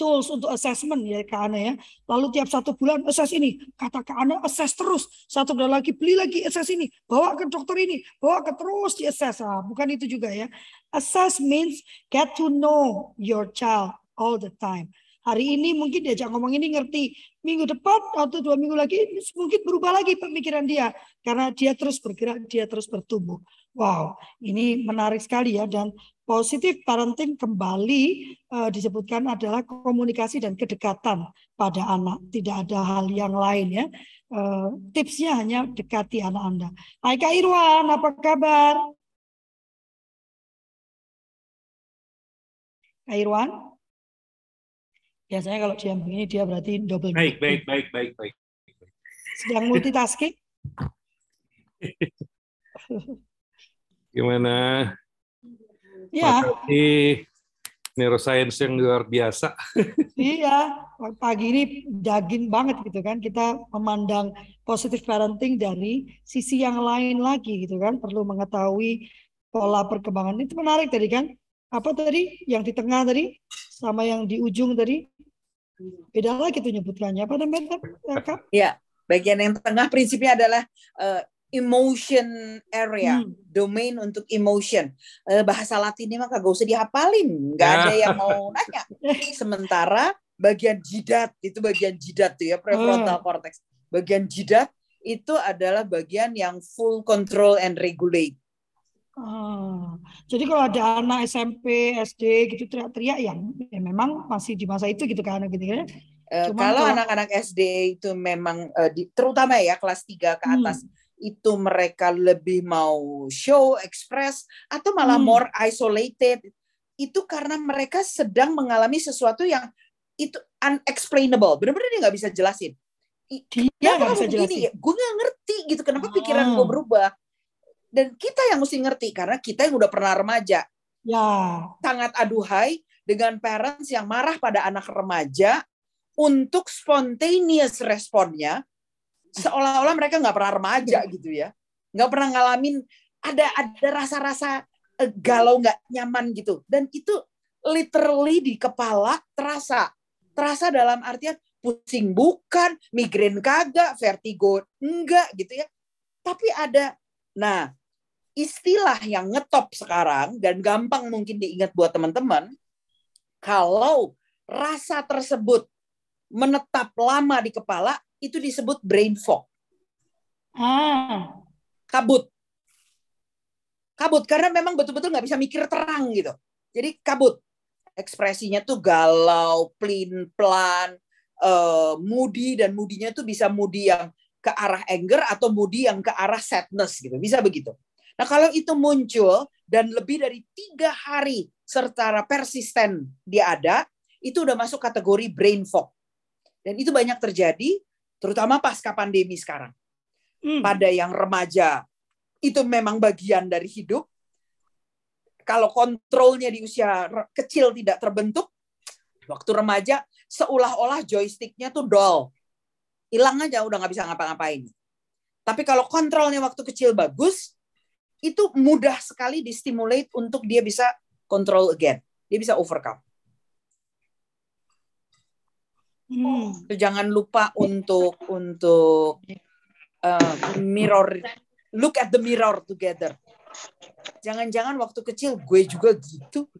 tools untuk assessment ya Kak Ana ya. Lalu tiap satu bulan assess ini, kata Kak Ana assess terus. Satu bulan lagi beli lagi assess ini, bawa ke dokter ini, bawa ke terus di assess. Ah, bukan itu juga ya. Assess means get to know your child all the time. Hari ini mungkin diajak ngomong ini ngerti. Minggu depan atau dua minggu lagi mungkin berubah lagi pemikiran dia. Karena dia terus bergerak, dia terus bertumbuh. Wow, ini menarik sekali ya. Dan positif parenting kembali uh, disebutkan adalah komunikasi dan kedekatan pada anak. Tidak ada hal yang lain ya. Uh, tipsnya hanya dekati anak Anda. Hai Kak Irwan, apa kabar? Kak Irwan? Biasanya kalau dia begini dia berarti double. Baik, baik, baik, baik, baik. Sedang multitasking? Gimana? Ya. Makasih neuroscience yang luar biasa. iya, pagi ini daging banget gitu kan. Kita memandang positive parenting dari sisi yang lain lagi gitu kan. Perlu mengetahui pola perkembangan. Itu menarik tadi kan. Apa tadi? Yang di tengah tadi sama yang di ujung tadi? Beda lagi tuh nyebutkannya. Apa namanya, Kak? Ya, bagian yang tengah prinsipnya adalah uh, emotion area, hmm. domain untuk emotion. Uh, bahasa Latinnya mah kagak usah dihafalin, nggak ada yang mau nanya. Sementara bagian jidat itu bagian jidat tuh ya prefrontal hmm. cortex. Bagian jidat itu adalah bagian yang full control and regulate. Oh, jadi kalau ada anak SMP, SD gitu teriak-teriak ya, ya memang masih di masa itu gitu kan gitu kan. Uh, kalau anak-anak SD itu memang uh, di, terutama ya kelas 3 ke atas hmm. itu mereka lebih mau show, express atau malah hmm. more isolated. Itu karena mereka sedang mengalami sesuatu yang itu unexplainable. Benar-benar dia nggak bisa jelasin. Dia nggak bisa jelasin. Gue nggak ngerti gitu. Kenapa pikiran gue berubah? Dan kita yang mesti ngerti karena kita yang udah pernah remaja. Ya. Sangat aduhai dengan parents yang marah pada anak remaja untuk spontaneous responnya seolah-olah mereka nggak pernah remaja gitu ya, nggak pernah ngalamin ada ada rasa-rasa eh, galau nggak nyaman gitu dan itu literally di kepala terasa terasa dalam artian pusing bukan, migrain kagak, vertigo enggak gitu ya. Tapi ada, nah istilah yang ngetop sekarang dan gampang mungkin diingat buat teman-teman, kalau rasa tersebut menetap lama di kepala, itu disebut brain fog. Ah. Kabut. kabut karena memang betul-betul nggak bisa mikir terang gitu. Jadi kabut. Ekspresinya tuh galau, plin plan, uh, moody dan moodinya tuh bisa moody yang ke arah anger atau moody yang ke arah sadness gitu. Bisa begitu. Nah kalau itu muncul dan lebih dari tiga hari secara persisten dia ada, itu udah masuk kategori brain fog. Dan itu banyak terjadi, terutama pasca pandemi sekarang. Hmm. Pada yang remaja, itu memang bagian dari hidup. Kalau kontrolnya di usia kecil tidak terbentuk, waktu remaja seolah-olah joysticknya tuh dull. Hilang aja udah nggak bisa ngapa-ngapain. Tapi kalau kontrolnya waktu kecil bagus, itu mudah sekali distimulate untuk dia bisa control again. Dia bisa overcome. Hmm. Jangan lupa untuk untuk uh, mirror look at the mirror together. Jangan-jangan waktu kecil gue juga gitu.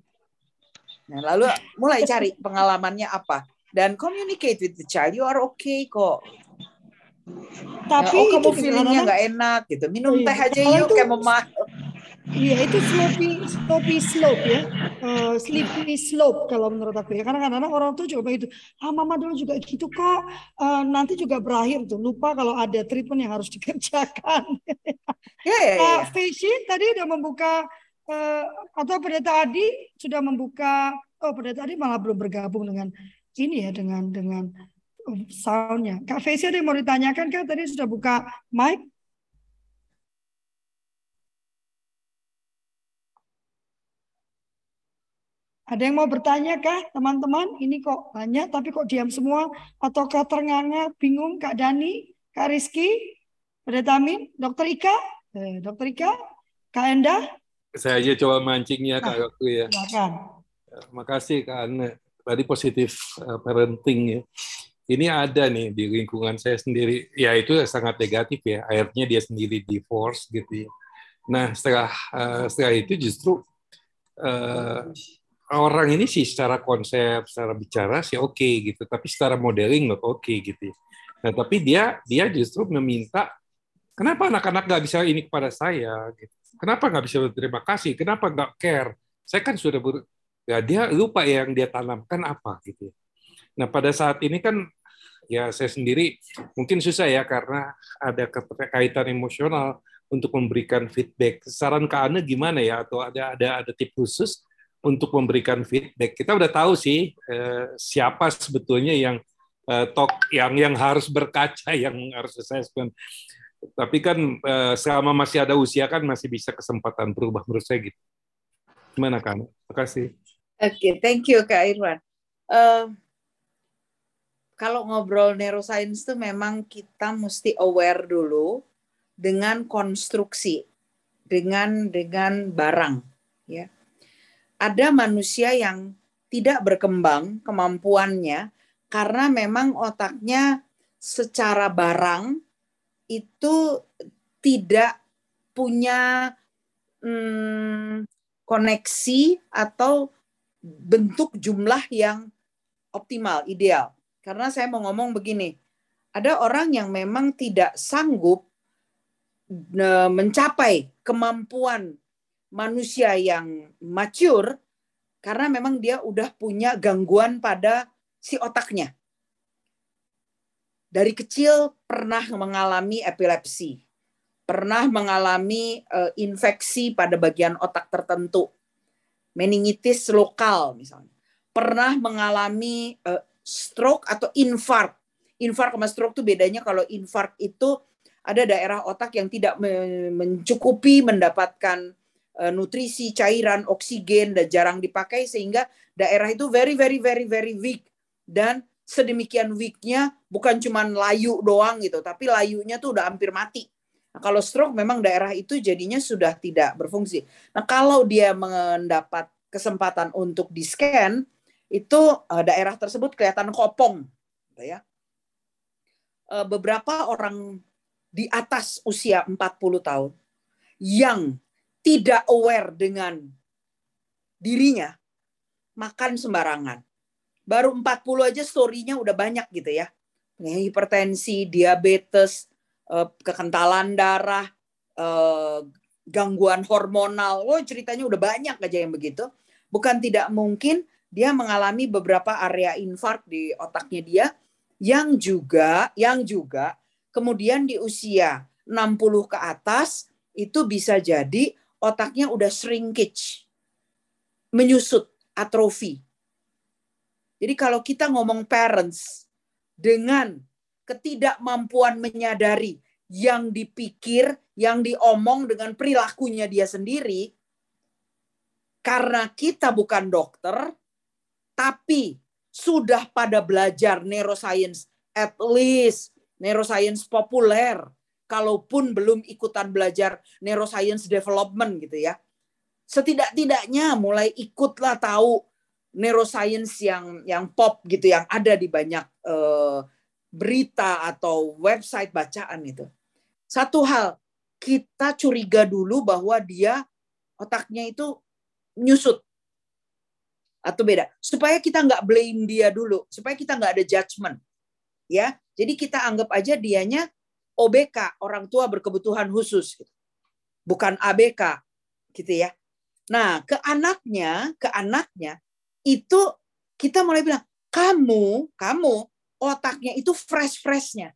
Nah, lalu mulai cari pengalamannya apa dan communicate with the child. You are okay kok. Tapi oh kamu feelingnya nggak enak gitu. Minum iya. teh aja yuk kayak mama. Iya itu sloppy, sloppy slope ya, uh, sleepy slope kalau menurut aku ya. Karena kadang-kadang orang tuh juga begitu. Ah mama dulu juga gitu kok. Uh, nanti juga berakhir tuh. Lupa kalau ada treatment yang harus dikerjakan. Ya, ya, ya. Uh, tadi udah membuka uh, atau pendeta Adi sudah membuka. Oh pendeta Adi malah belum bergabung dengan ini ya dengan dengan soundnya. Kak Faisy ada yang mau ditanyakan kak? Tadi sudah buka mic. Ada yang mau bertanya kah teman-teman? Ini kok banyak tapi kok diam semua? Ataukah ternganga, bingung Kak Dani, Kak Rizky, Pendeta Amin, Dokter Ika, eh, Dokter Ika, Kak Enda? Saya aja coba mancingnya Kak nah, ya. Silakan. Terima kasih Kak Anne. Tadi positif uh, parenting ya. Ini ada nih di lingkungan saya sendiri. Ya itu sangat negatif ya. Akhirnya dia sendiri divorce gitu ya. Nah setelah uh, setelah itu justru uh, orang ini sih secara konsep, secara bicara sih oke okay, gitu, tapi secara modeling not oke okay, gitu. Ya. Nah, tapi dia dia justru meminta kenapa anak-anak nggak bisa ini kepada saya? Gitu. Kenapa nggak bisa berterima kasih? Kenapa nggak care? Saya kan sudah ber, ya dia lupa yang dia tanamkan apa gitu. Ya. Nah pada saat ini kan ya saya sendiri mungkin susah ya karena ada keterkaitan emosional untuk memberikan feedback. Saran ke Anda gimana ya? Atau ada ada ada tip khusus untuk memberikan feedback. Kita udah tahu sih eh, siapa sebetulnya yang eh, talk yang yang harus berkaca, yang harus assessment. Tapi kan eh, selama masih ada usia kan masih bisa kesempatan berubah menurut saya gitu. Gimana kan? Terima kasih. Oke, okay, thank you Kak Irwan. Uh, kalau ngobrol neuroscience itu memang kita mesti aware dulu dengan konstruksi, dengan dengan barang, ya ada manusia yang tidak berkembang kemampuannya karena memang otaknya secara barang itu tidak punya hmm, koneksi atau bentuk jumlah yang optimal, ideal. Karena saya mau ngomong begini, ada orang yang memang tidak sanggup eh, mencapai kemampuan manusia yang mature karena memang dia udah punya gangguan pada si otaknya. Dari kecil pernah mengalami epilepsi, pernah mengalami uh, infeksi pada bagian otak tertentu, meningitis lokal misalnya, pernah mengalami uh, stroke atau infark. Infark sama stroke itu bedanya kalau infark itu ada daerah otak yang tidak mencukupi mendapatkan Eh, nutrisi, cairan, oksigen dan jarang dipakai sehingga daerah itu very very very very weak dan sedemikian weaknya bukan cuma layu doang gitu, tapi layunya tuh udah hampir mati. Nah, kalau stroke memang daerah itu jadinya sudah tidak berfungsi. Nah, kalau dia mendapat kesempatan untuk di scan, itu uh, daerah tersebut kelihatan kopong, gitu ya. Uh, beberapa orang di atas usia 40 tahun yang tidak aware dengan dirinya, makan sembarangan. Baru 40 aja story-nya udah banyak gitu ya. Hipertensi, diabetes, eh, kekentalan darah, gangguan hormonal. Oh, ceritanya udah banyak aja yang begitu. Bukan tidak mungkin dia mengalami beberapa area infark di otaknya dia yang juga yang juga kemudian di usia 60 ke atas itu bisa jadi otaknya udah shrinkage. Menyusut, atrofi. Jadi kalau kita ngomong parents dengan ketidakmampuan menyadari yang dipikir, yang diomong dengan perilakunya dia sendiri, karena kita bukan dokter, tapi sudah pada belajar neuroscience, at least neuroscience populer, kalaupun belum ikutan belajar neuroscience development gitu ya. Setidak-tidaknya mulai ikutlah tahu neuroscience yang yang pop gitu yang ada di banyak uh, berita atau website bacaan itu. Satu hal, kita curiga dulu bahwa dia otaknya itu nyusut. Atau beda. Supaya kita nggak blame dia dulu. Supaya kita nggak ada judgment. ya. Jadi kita anggap aja dianya OBK, orang tua berkebutuhan khusus. Bukan ABK. gitu ya. Nah, ke anaknya, ke anaknya, itu kita mulai bilang, kamu, kamu otaknya itu fresh-freshnya.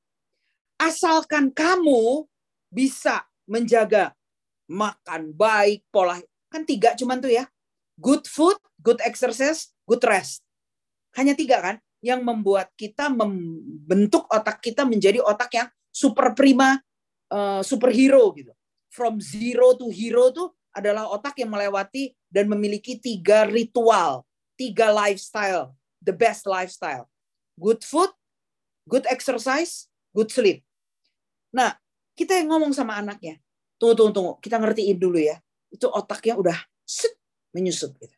Asalkan kamu bisa menjaga makan baik, pola kan tiga cuman tuh ya. Good food, good exercise, good rest. Hanya tiga kan yang membuat kita membentuk otak kita menjadi otak yang super prima, uh, superhero gitu. From zero to hero tuh adalah otak yang melewati dan memiliki tiga ritual, tiga lifestyle, the best lifestyle. Good food, good exercise, good sleep. Nah, kita yang ngomong sama anaknya, tunggu, tunggu, tunggu, kita ngertiin dulu ya. Itu otaknya udah set, menyusut. Gitu.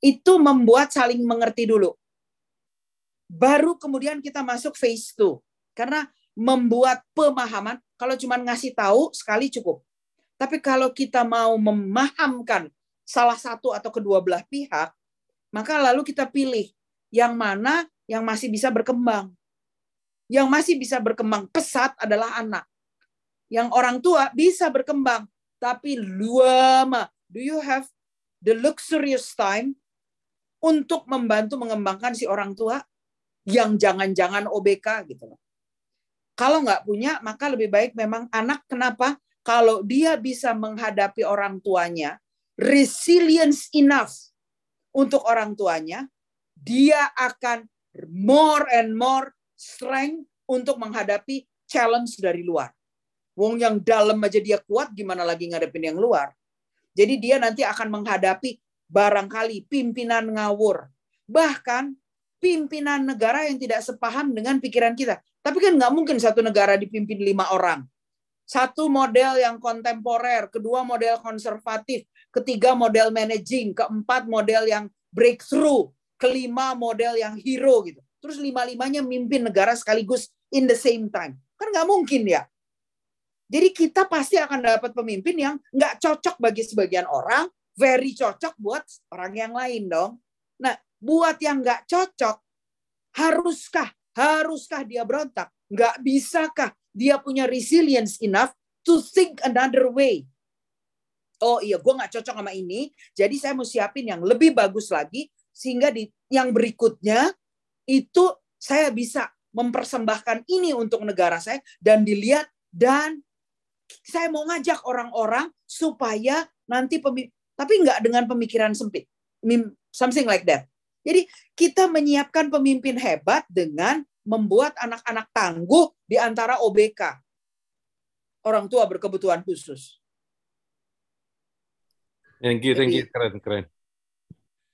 Itu membuat saling mengerti dulu. Baru kemudian kita masuk phase 2. Karena membuat pemahaman, kalau cuma ngasih tahu, sekali cukup. Tapi kalau kita mau memahamkan salah satu atau kedua belah pihak, maka lalu kita pilih yang mana yang masih bisa berkembang yang masih bisa berkembang pesat adalah anak. Yang orang tua bisa berkembang, tapi lama. Do you have the luxurious time untuk membantu mengembangkan si orang tua yang jangan-jangan OBK gitu loh. Kalau nggak punya, maka lebih baik memang anak kenapa? Kalau dia bisa menghadapi orang tuanya, resilience enough untuk orang tuanya, dia akan more and more strength untuk menghadapi challenge dari luar. Wong yang dalam aja dia kuat, gimana lagi ngadepin yang luar? Jadi dia nanti akan menghadapi barangkali pimpinan ngawur. Bahkan pimpinan negara yang tidak sepaham dengan pikiran kita. Tapi kan nggak mungkin satu negara dipimpin lima orang. Satu model yang kontemporer, kedua model konservatif, ketiga model managing, keempat model yang breakthrough, kelima model yang hero gitu terus lima-limanya mimpin negara sekaligus in the same time. Kan nggak mungkin ya. Jadi kita pasti akan dapat pemimpin yang nggak cocok bagi sebagian orang, very cocok buat orang yang lain dong. Nah, buat yang nggak cocok, haruskah, haruskah dia berontak? Nggak bisakah dia punya resilience enough to think another way? Oh iya, gue nggak cocok sama ini, jadi saya mau siapin yang lebih bagus lagi, sehingga di yang berikutnya itu saya bisa mempersembahkan ini untuk negara saya dan dilihat dan saya mau ngajak orang-orang supaya nanti tapi nggak dengan pemikiran sempit. Something like that. Jadi kita menyiapkan pemimpin hebat dengan membuat anak-anak tangguh di antara OBK orang tua berkebutuhan khusus. Thank you thank you. Keren keren.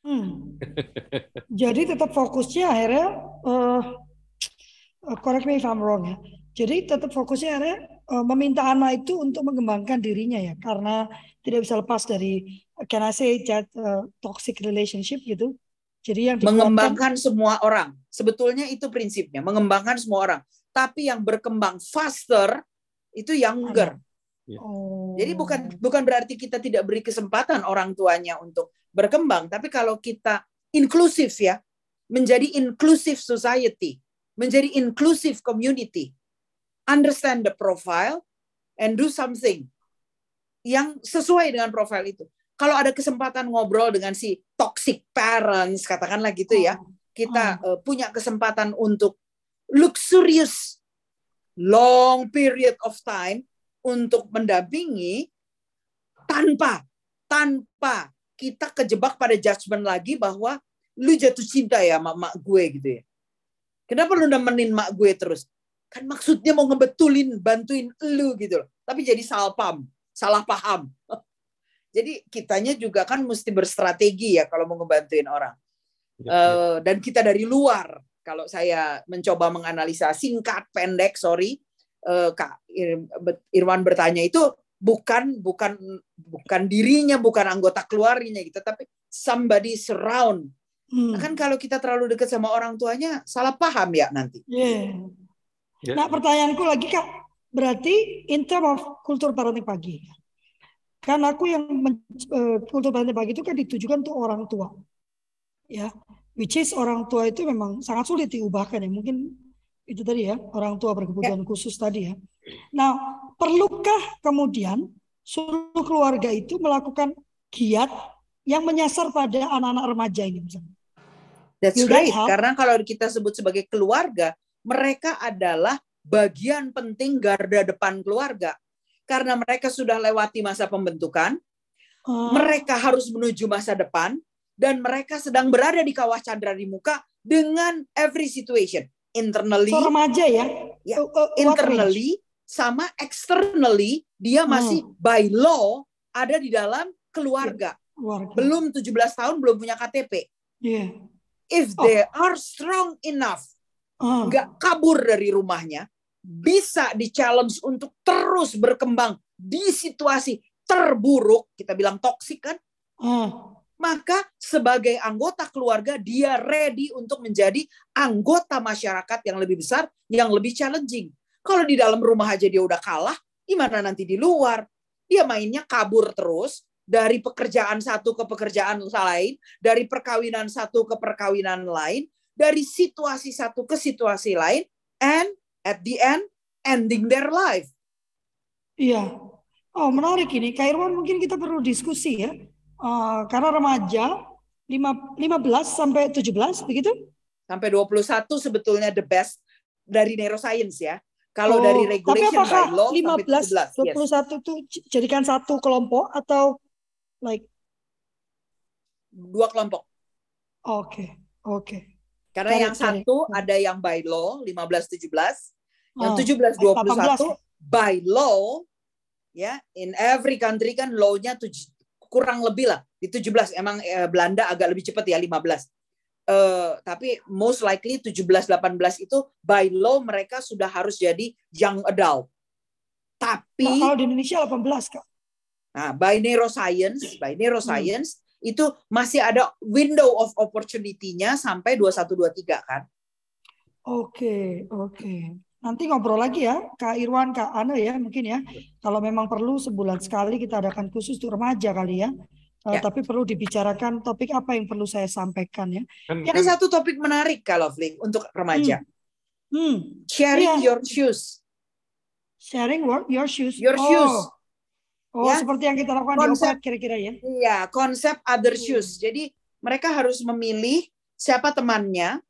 Hmm. Jadi tetap fokusnya akhirnya, uh, correct me if I'm wrong ya. Jadi tetap fokusnya akhirnya meminta anak itu untuk mengembangkan dirinya ya, karena tidak bisa lepas dari can I say that uh, toxic relationship gitu. Jadi yang mengembangkan semua orang. Sebetulnya itu prinsipnya, mengembangkan semua orang. Tapi yang berkembang faster itu younger. Ya. Oh. Jadi bukan bukan berarti kita tidak beri kesempatan orang tuanya untuk berkembang, tapi kalau kita inklusif ya, menjadi inclusive society, menjadi inclusive community, understand the profile and do something. yang sesuai dengan profil itu. Kalau ada kesempatan ngobrol dengan si toxic parents, katakanlah gitu ya, Oh. kita uh, punya kesempatan untuk luxurious long period of time untuk mendampingi tanpa tanpa kita kejebak pada judgement lagi bahwa lu jatuh cinta ya sama mak gue gitu ya. Kenapa lu nemenin mak gue terus? Kan maksudnya mau ngebetulin, bantuin lu gitu loh. Tapi jadi salah paham, salah paham. Jadi kitanya juga kan mesti berstrategi ya kalau mau ngebantuin orang. Ya, ya. Eh, dan kita dari luar. Kalau saya mencoba menganalisa singkat, pendek, sorry, eh, Kak Ir- Irwan bertanya itu bukan bukan bukan dirinya, bukan anggota keluarganya gitu, tapi somebody surround. Hmm. Nah, kan kalau kita terlalu dekat sama orang tuanya, salah paham ya nanti. Yeah. Ya. Nah, pertanyaanku lagi Kak, berarti in term of kultur parenting pagi. Kan aku yang men- eh, kultur parenting pagi itu kan ditujukan untuk orang tua. Ya, which is orang tua itu memang sangat sulit diubahkan ya. Mungkin itu tadi ya, orang tua berkebutuhan khusus tadi ya. Nah, perlukah kemudian seluruh keluarga itu melakukan giat yang menyasar pada anak-anak remaja ini misalnya? That's Will that great. help? Karena kalau kita sebut sebagai keluarga, mereka adalah bagian penting garda depan keluarga. Karena mereka sudah lewati masa pembentukan, Eh, mereka harus menuju masa depan, dan mereka sedang berada di kawah candra di muka dengan every situation. Internally, so remaja ya? Ya, Uh, uh, what range? internally, sama externally, dia Hmm. masih by law ada di dalam keluarga. Keluarga. Belum 17 tahun, belum punya KTP. Iya. If Oh. they are strong enough Ah. nggak kabur dari rumahnya, bisa di-challenge untuk terus berkembang di situasi terburuk, kita bilang toksik kan, Ah. maka sebagai anggota keluarga dia ready untuk menjadi anggota masyarakat yang lebih besar, yang lebih challenging. Kalau di dalam rumah aja dia udah kalah, gimana nanti di luar? Dia mainnya kabur terus dari pekerjaan satu ke pekerjaan lain, dari perkawinan satu ke perkawinan lain, dari situasi satu ke situasi lain, and at the end ending their life. Iya. Oh, menarik ini. Kak Irwan mungkin kita perlu diskusi ya. Eh, karena remaja lima- 15 sampai 17 begitu? Sampai 21 sebetulnya the best dari neuroscience ya. Kalau Oh, dari tapi regulation apakah by law 15 sampai 17. Yes. 21 itu j- jadikan satu kelompok atau like Dua kelompok. oke, oke. Karena it, yang it. satu ada yang by law 15 17, yang Ah, 17 18 21 by law ya in every country kan law-nya kurang lebih lah di 17 emang eh, Belanda agak lebih cepat ya 15. Eh, tapi most likely 17 18 itu by law mereka sudah harus jadi young adult. Nah, Tapi kalau di Indonesia 18 Kak. Nah, by neuroscience, by neuroscience itu masih ada window of opportunity-nya sampai 21 23 kan. Oke, oke. Nanti ngobrol lagi ya, Kak Irwan, Kak Ana ya mungkin ya. Kalau memang perlu sebulan sekali kita adakan khusus untuk remaja kali ya. Eh, Ya. Tapi perlu dibicarakan topik apa yang perlu saya sampaikan ya. Kan, Ada kan satu topik menarik kalau Flink untuk remaja. Hmm, Sharing Iya. your shoes. sharing what? Your shoes. Your Oh, shoes. Oh, Ya. seperti yang kita lakukan Konsep- di kira-kira ya. Iya, konsep other Hmm. shoes. Jadi mereka harus memilih siapa temannya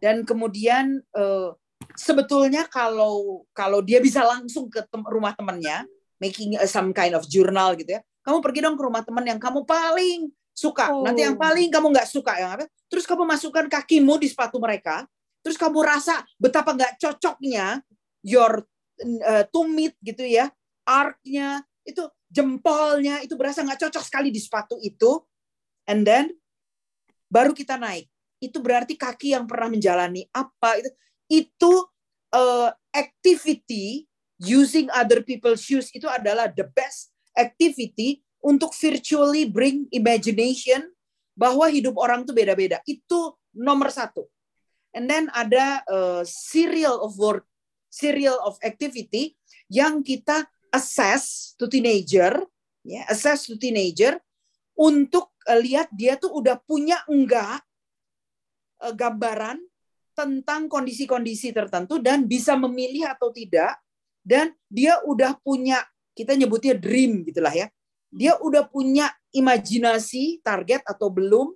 dan kemudian eh, sebetulnya kalau kalau dia bisa langsung ke tem- rumah temannya, making some kind of journal gitu ya. Kamu pergi dong ke rumah teman yang kamu paling suka. Nanti yang Oh. paling kamu nggak suka yang apa? Terus kamu masukkan kakimu di sepatu mereka. Terus kamu rasa betapa nggak cocoknya your uh, tumit gitu ya, arc-nya itu jempolnya itu berasa nggak cocok sekali di sepatu itu, and then baru kita naik. Itu berarti kaki yang pernah menjalani apa itu itu uh, activity using other people's shoes itu adalah the best activity untuk virtually bring imagination bahwa hidup orang tuh beda-beda. Itu nomor satu. And then ada uh, serial of work, serial of activity yang kita assess to teenager, ya, assess to teenager untuk uh, lihat dia tuh udah punya enggak uh, gambaran tentang kondisi-kondisi tertentu dan bisa memilih atau tidak dan dia udah punya kita nyebutnya dream gitulah ya Dia udah punya imajinasi target atau belum?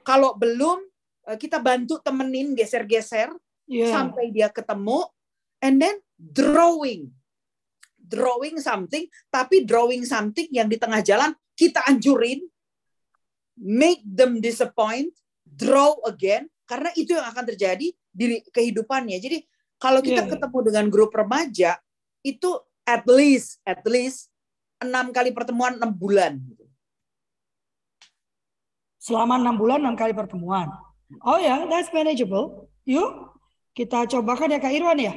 Kalau belum, eh, kita bantu temenin geser-geser yeah. sampai dia ketemu, and then drawing, drawing something, tapi drawing something yang di tengah jalan kita anjurin, make them disappoint, draw again, karena itu yang akan terjadi di kehidupannya. Jadi kalau kita yeah. ketemu dengan grup remaja, itu at least, at least enam kali pertemuan enam bulan. Selama enam bulan enam kali pertemuan. Oh ya, yeah, that's manageable. Yuk, kita cobakan ya Kak Irwan ya.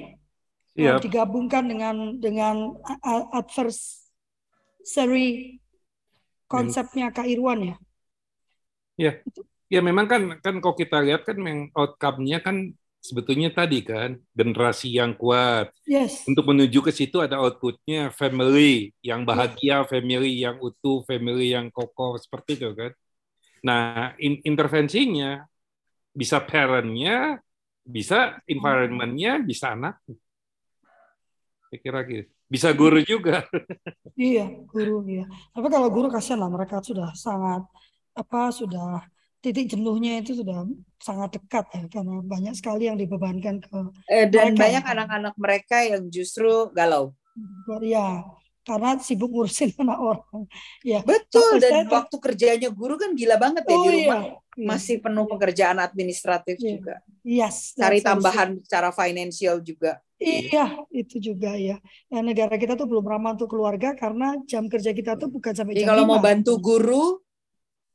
Yep. Digabungkan dengan dengan adversary konsepnya Kak Irwan ya. Ya, ya memang kan kan kalau kita lihat kan yang outcome-nya kan sebetulnya tadi kan generasi yang kuat. Yes. Untuk menuju ke situ ada outputnya family yang bahagia, family yang utuh, family yang kokoh seperti itu kan. Nah, in intervensinya bisa parentnya, bisa environmentnya, bisa anak. Saya kira gitu. Bisa guru juga. iya, guru ya. Tapi kalau guru kasihan lah mereka sudah sangat apa sudah titik jenuhnya itu sudah sangat dekat ya karena banyak sekali yang dibebankan ke eh, dan mereka. banyak anak-anak mereka yang justru galau. Ya, karena sibuk ngurusin anak orang. Ya. Betul dan saya, waktu kerjanya guru kan gila banget ya oh, di rumah. Iya, iya. Masih penuh pekerjaan administratif iya. juga. Yes. Cari tambahan also. secara finansial juga. Iya, itu juga ya. ya. negara kita tuh belum ramah untuk keluarga karena jam kerja kita tuh bukan sampai Jadi jam kalau 5. mau bantu guru,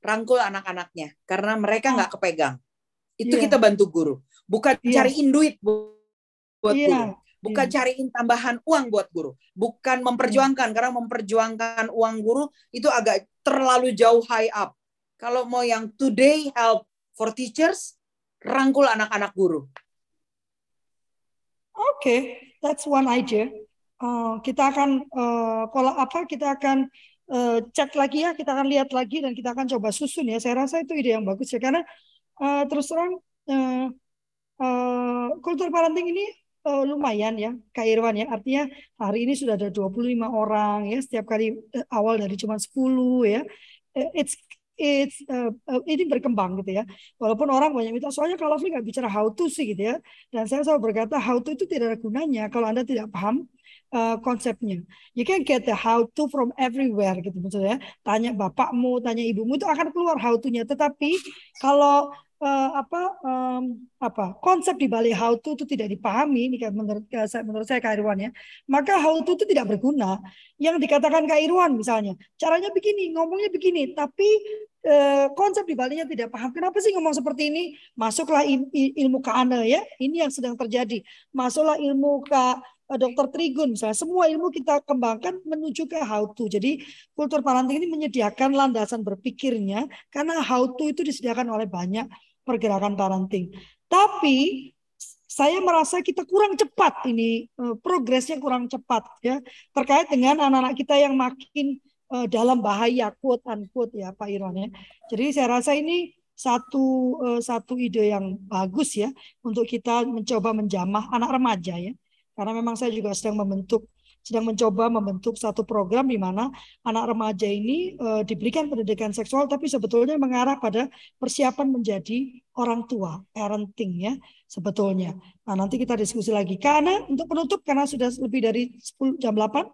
rangkul anak-anaknya karena mereka nggak ah. kepegang. Itu yeah. kita bantu guru. Bukan yeah. cariin duit buat yeah. guru bukan hmm. cariin tambahan uang buat guru, bukan memperjuangkan karena memperjuangkan uang guru itu agak terlalu jauh high up. Kalau mau yang today help for teachers, rangkul anak-anak guru. Oke, okay, that's one idea. Uh, kita akan uh, apa kita akan uh, cek lagi ya, kita akan lihat lagi dan kita akan coba susun ya. Saya rasa itu ide yang bagus ya karena uh, terus terang uh, uh, kultur parenting ini uh, lumayan ya Kak Irwan ya. Artinya hari ini sudah ada 25 orang ya setiap kali uh, awal dari cuma 10 ya. Uh, it's it's uh, uh, ini berkembang gitu ya. Walaupun orang banyak minta soalnya kalau nggak bicara how to sih gitu ya. Dan saya selalu berkata how to itu tidak ada gunanya kalau Anda tidak paham uh, konsepnya. You can get the how to from everywhere gitu maksudnya. Tanya bapakmu, tanya ibumu itu akan keluar how to-nya. Tetapi kalau uh, apa um, apa konsep di balik how to itu tidak dipahami ini menurut uh, menurut saya Kak Irwan ya. Maka how to itu tidak berguna. Yang dikatakan Kak Irwan misalnya caranya begini ngomongnya begini tapi uh, konsep di baliknya tidak paham. Kenapa sih ngomong seperti ini? Masuklah il, il, ilmu ke ane ya. Ini yang sedang terjadi. Masuklah ilmu ke dokter Trigun misalnya. Semua ilmu kita kembangkan menuju ke how to. Jadi kultur parenting ini menyediakan landasan berpikirnya karena how to itu disediakan oleh banyak pergerakan parenting. Tapi saya merasa kita kurang cepat ini eh, progresnya kurang cepat ya terkait dengan anak-anak kita yang makin uh, dalam bahaya quote unquote ya Pak Irwan ya. Jadi saya rasa ini satu uh, satu ide yang bagus ya untuk kita mencoba menjamah anak remaja ya. Karena memang saya juga sedang membentuk sedang mencoba membentuk satu program di mana anak remaja ini uh, diberikan pendidikan seksual tapi sebetulnya mengarah pada persiapan menjadi orang tua, parenting ya sebetulnya. Nah, nanti kita diskusi lagi. Karena untuk penutup karena sudah lebih dari 10 jam 8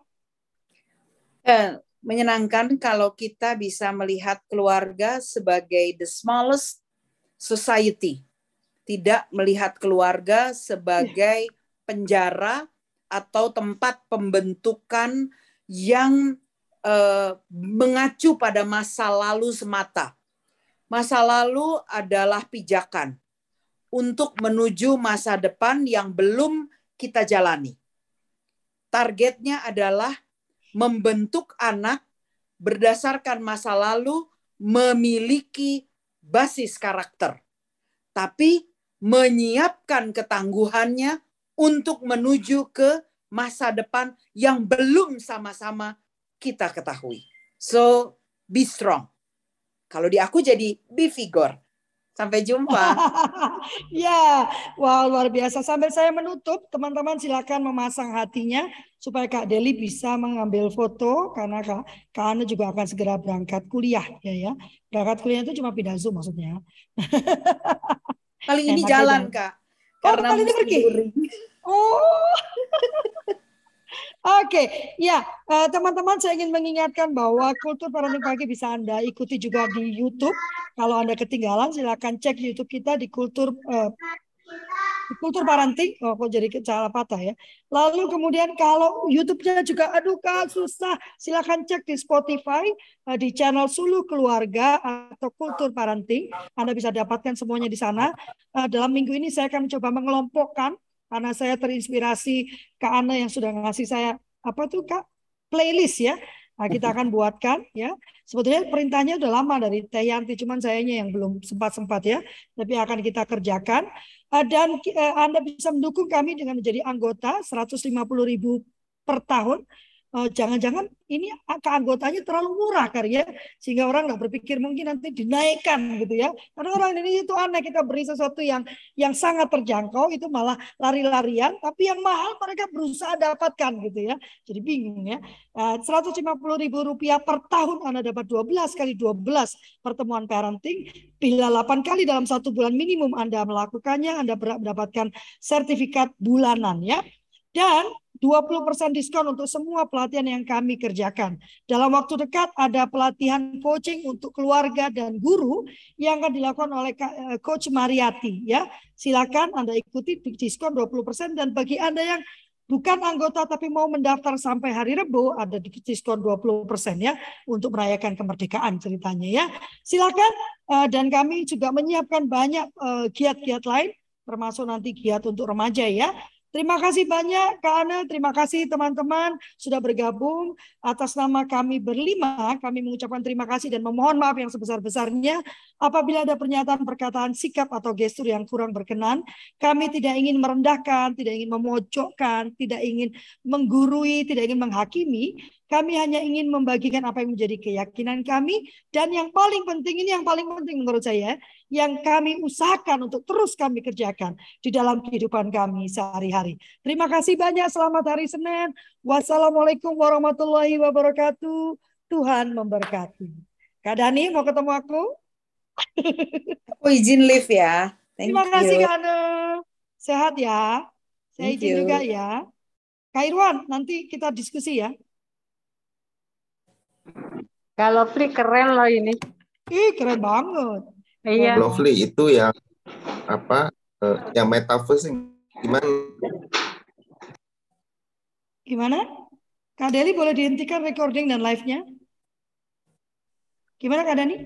eh, menyenangkan kalau kita bisa melihat keluarga sebagai the smallest society. Tidak melihat keluarga sebagai penjara atau tempat pembentukan yang uh, mengacu pada masa lalu semata. Masa lalu adalah pijakan untuk menuju masa depan yang belum kita jalani. Targetnya adalah membentuk anak berdasarkan masa lalu memiliki basis karakter, tapi menyiapkan ketangguhannya untuk menuju ke masa depan yang belum sama-sama kita ketahui. So, be strong. Kalau di aku jadi be vigor. Sampai jumpa. ya, wow luar biasa. Sambil saya menutup, teman-teman silakan memasang hatinya supaya Kak Deli bisa mengambil foto karena Kak, Kak Ana juga akan segera berangkat kuliah ya ya. Berangkat kuliah itu cuma pindah Zoom maksudnya. Kali ini jalan, Kak. Oh, Karena ini pergi. Oh. Oke, okay. ya uh, teman-teman saya ingin mengingatkan bahwa kultur parenting pagi bisa Anda ikuti juga di YouTube. Kalau Anda ketinggalan silakan cek YouTube kita di kultur uh, kultur parenting. Oh, kok jadi salah patah ya. Lalu kemudian kalau YouTube-nya juga aduh Kak susah, silakan cek di Spotify uh, di channel Sulu Keluarga atau Kultur Parenting. Anda bisa dapatkan semuanya di sana. Uh, dalam minggu ini saya akan mencoba mengelompokkan karena saya terinspirasi Kak Ana yang sudah ngasih saya apa tuh Kak playlist ya. Nah, kita akan buatkan ya. Sebetulnya perintahnya udah lama dari Teh Yanti, cuman sayanya yang belum sempat-sempat ya. Tapi akan kita kerjakan. Eh, dan eh, Anda bisa mendukung kami dengan menjadi anggota 150.000 per tahun jangan-jangan ini keanggotanya terlalu murah kali ya. Sehingga orang nggak berpikir mungkin nanti dinaikkan gitu ya. Karena orang ini itu aneh kita beri sesuatu yang yang sangat terjangkau itu malah lari-larian tapi yang mahal mereka berusaha dapatkan gitu ya. Jadi bingung ya. Eh, seratus lima puluh ribu rupiah per tahun anda dapat 12 kali 12 pertemuan parenting bila 8 kali dalam satu bulan minimum anda melakukannya anda mendapatkan sertifikat bulanan ya. Dan 20% diskon untuk semua pelatihan yang kami kerjakan. Dalam waktu dekat ada pelatihan coaching untuk keluarga dan guru yang akan dilakukan oleh eh, Coach Mariati ya. Silakan Anda ikuti diskon 20% dan bagi Anda yang bukan anggota tapi mau mendaftar sampai hari Rebu ada diskon 20% ya untuk merayakan kemerdekaan ceritanya ya. Silakan eh, dan kami juga menyiapkan banyak eh, giat-giat lain termasuk nanti giat untuk remaja ya. Terima kasih banyak Kak Ana, terima kasih teman-teman sudah bergabung. Atas nama kami berlima, kami mengucapkan terima kasih dan memohon maaf yang sebesar-besarnya apabila ada pernyataan, perkataan, sikap atau gestur yang kurang berkenan. Kami tidak ingin merendahkan, tidak ingin memojokkan, tidak ingin menggurui, tidak ingin menghakimi. Kami hanya ingin membagikan apa yang menjadi keyakinan kami dan yang paling penting ini yang paling penting menurut saya yang kami usahakan untuk terus kami kerjakan di dalam kehidupan kami sehari-hari. Terima kasih banyak. Selamat hari Senin. Wassalamualaikum warahmatullahi wabarakatuh. Tuhan memberkati. Kak Dani mau ketemu aku? Aku izin live ya. Thank Terima kasih Kak Ana. Sehat ya. Saya Thank izin you. juga ya. Kak Irwan, nanti kita diskusi ya. Kalau free keren loh ini. Ih, keren banget. Iya. Lovely itu yang apa? Uh, yang metaverse gimana? Gimana? Kak Deli boleh dihentikan recording dan live-nya? Gimana Kak Dani?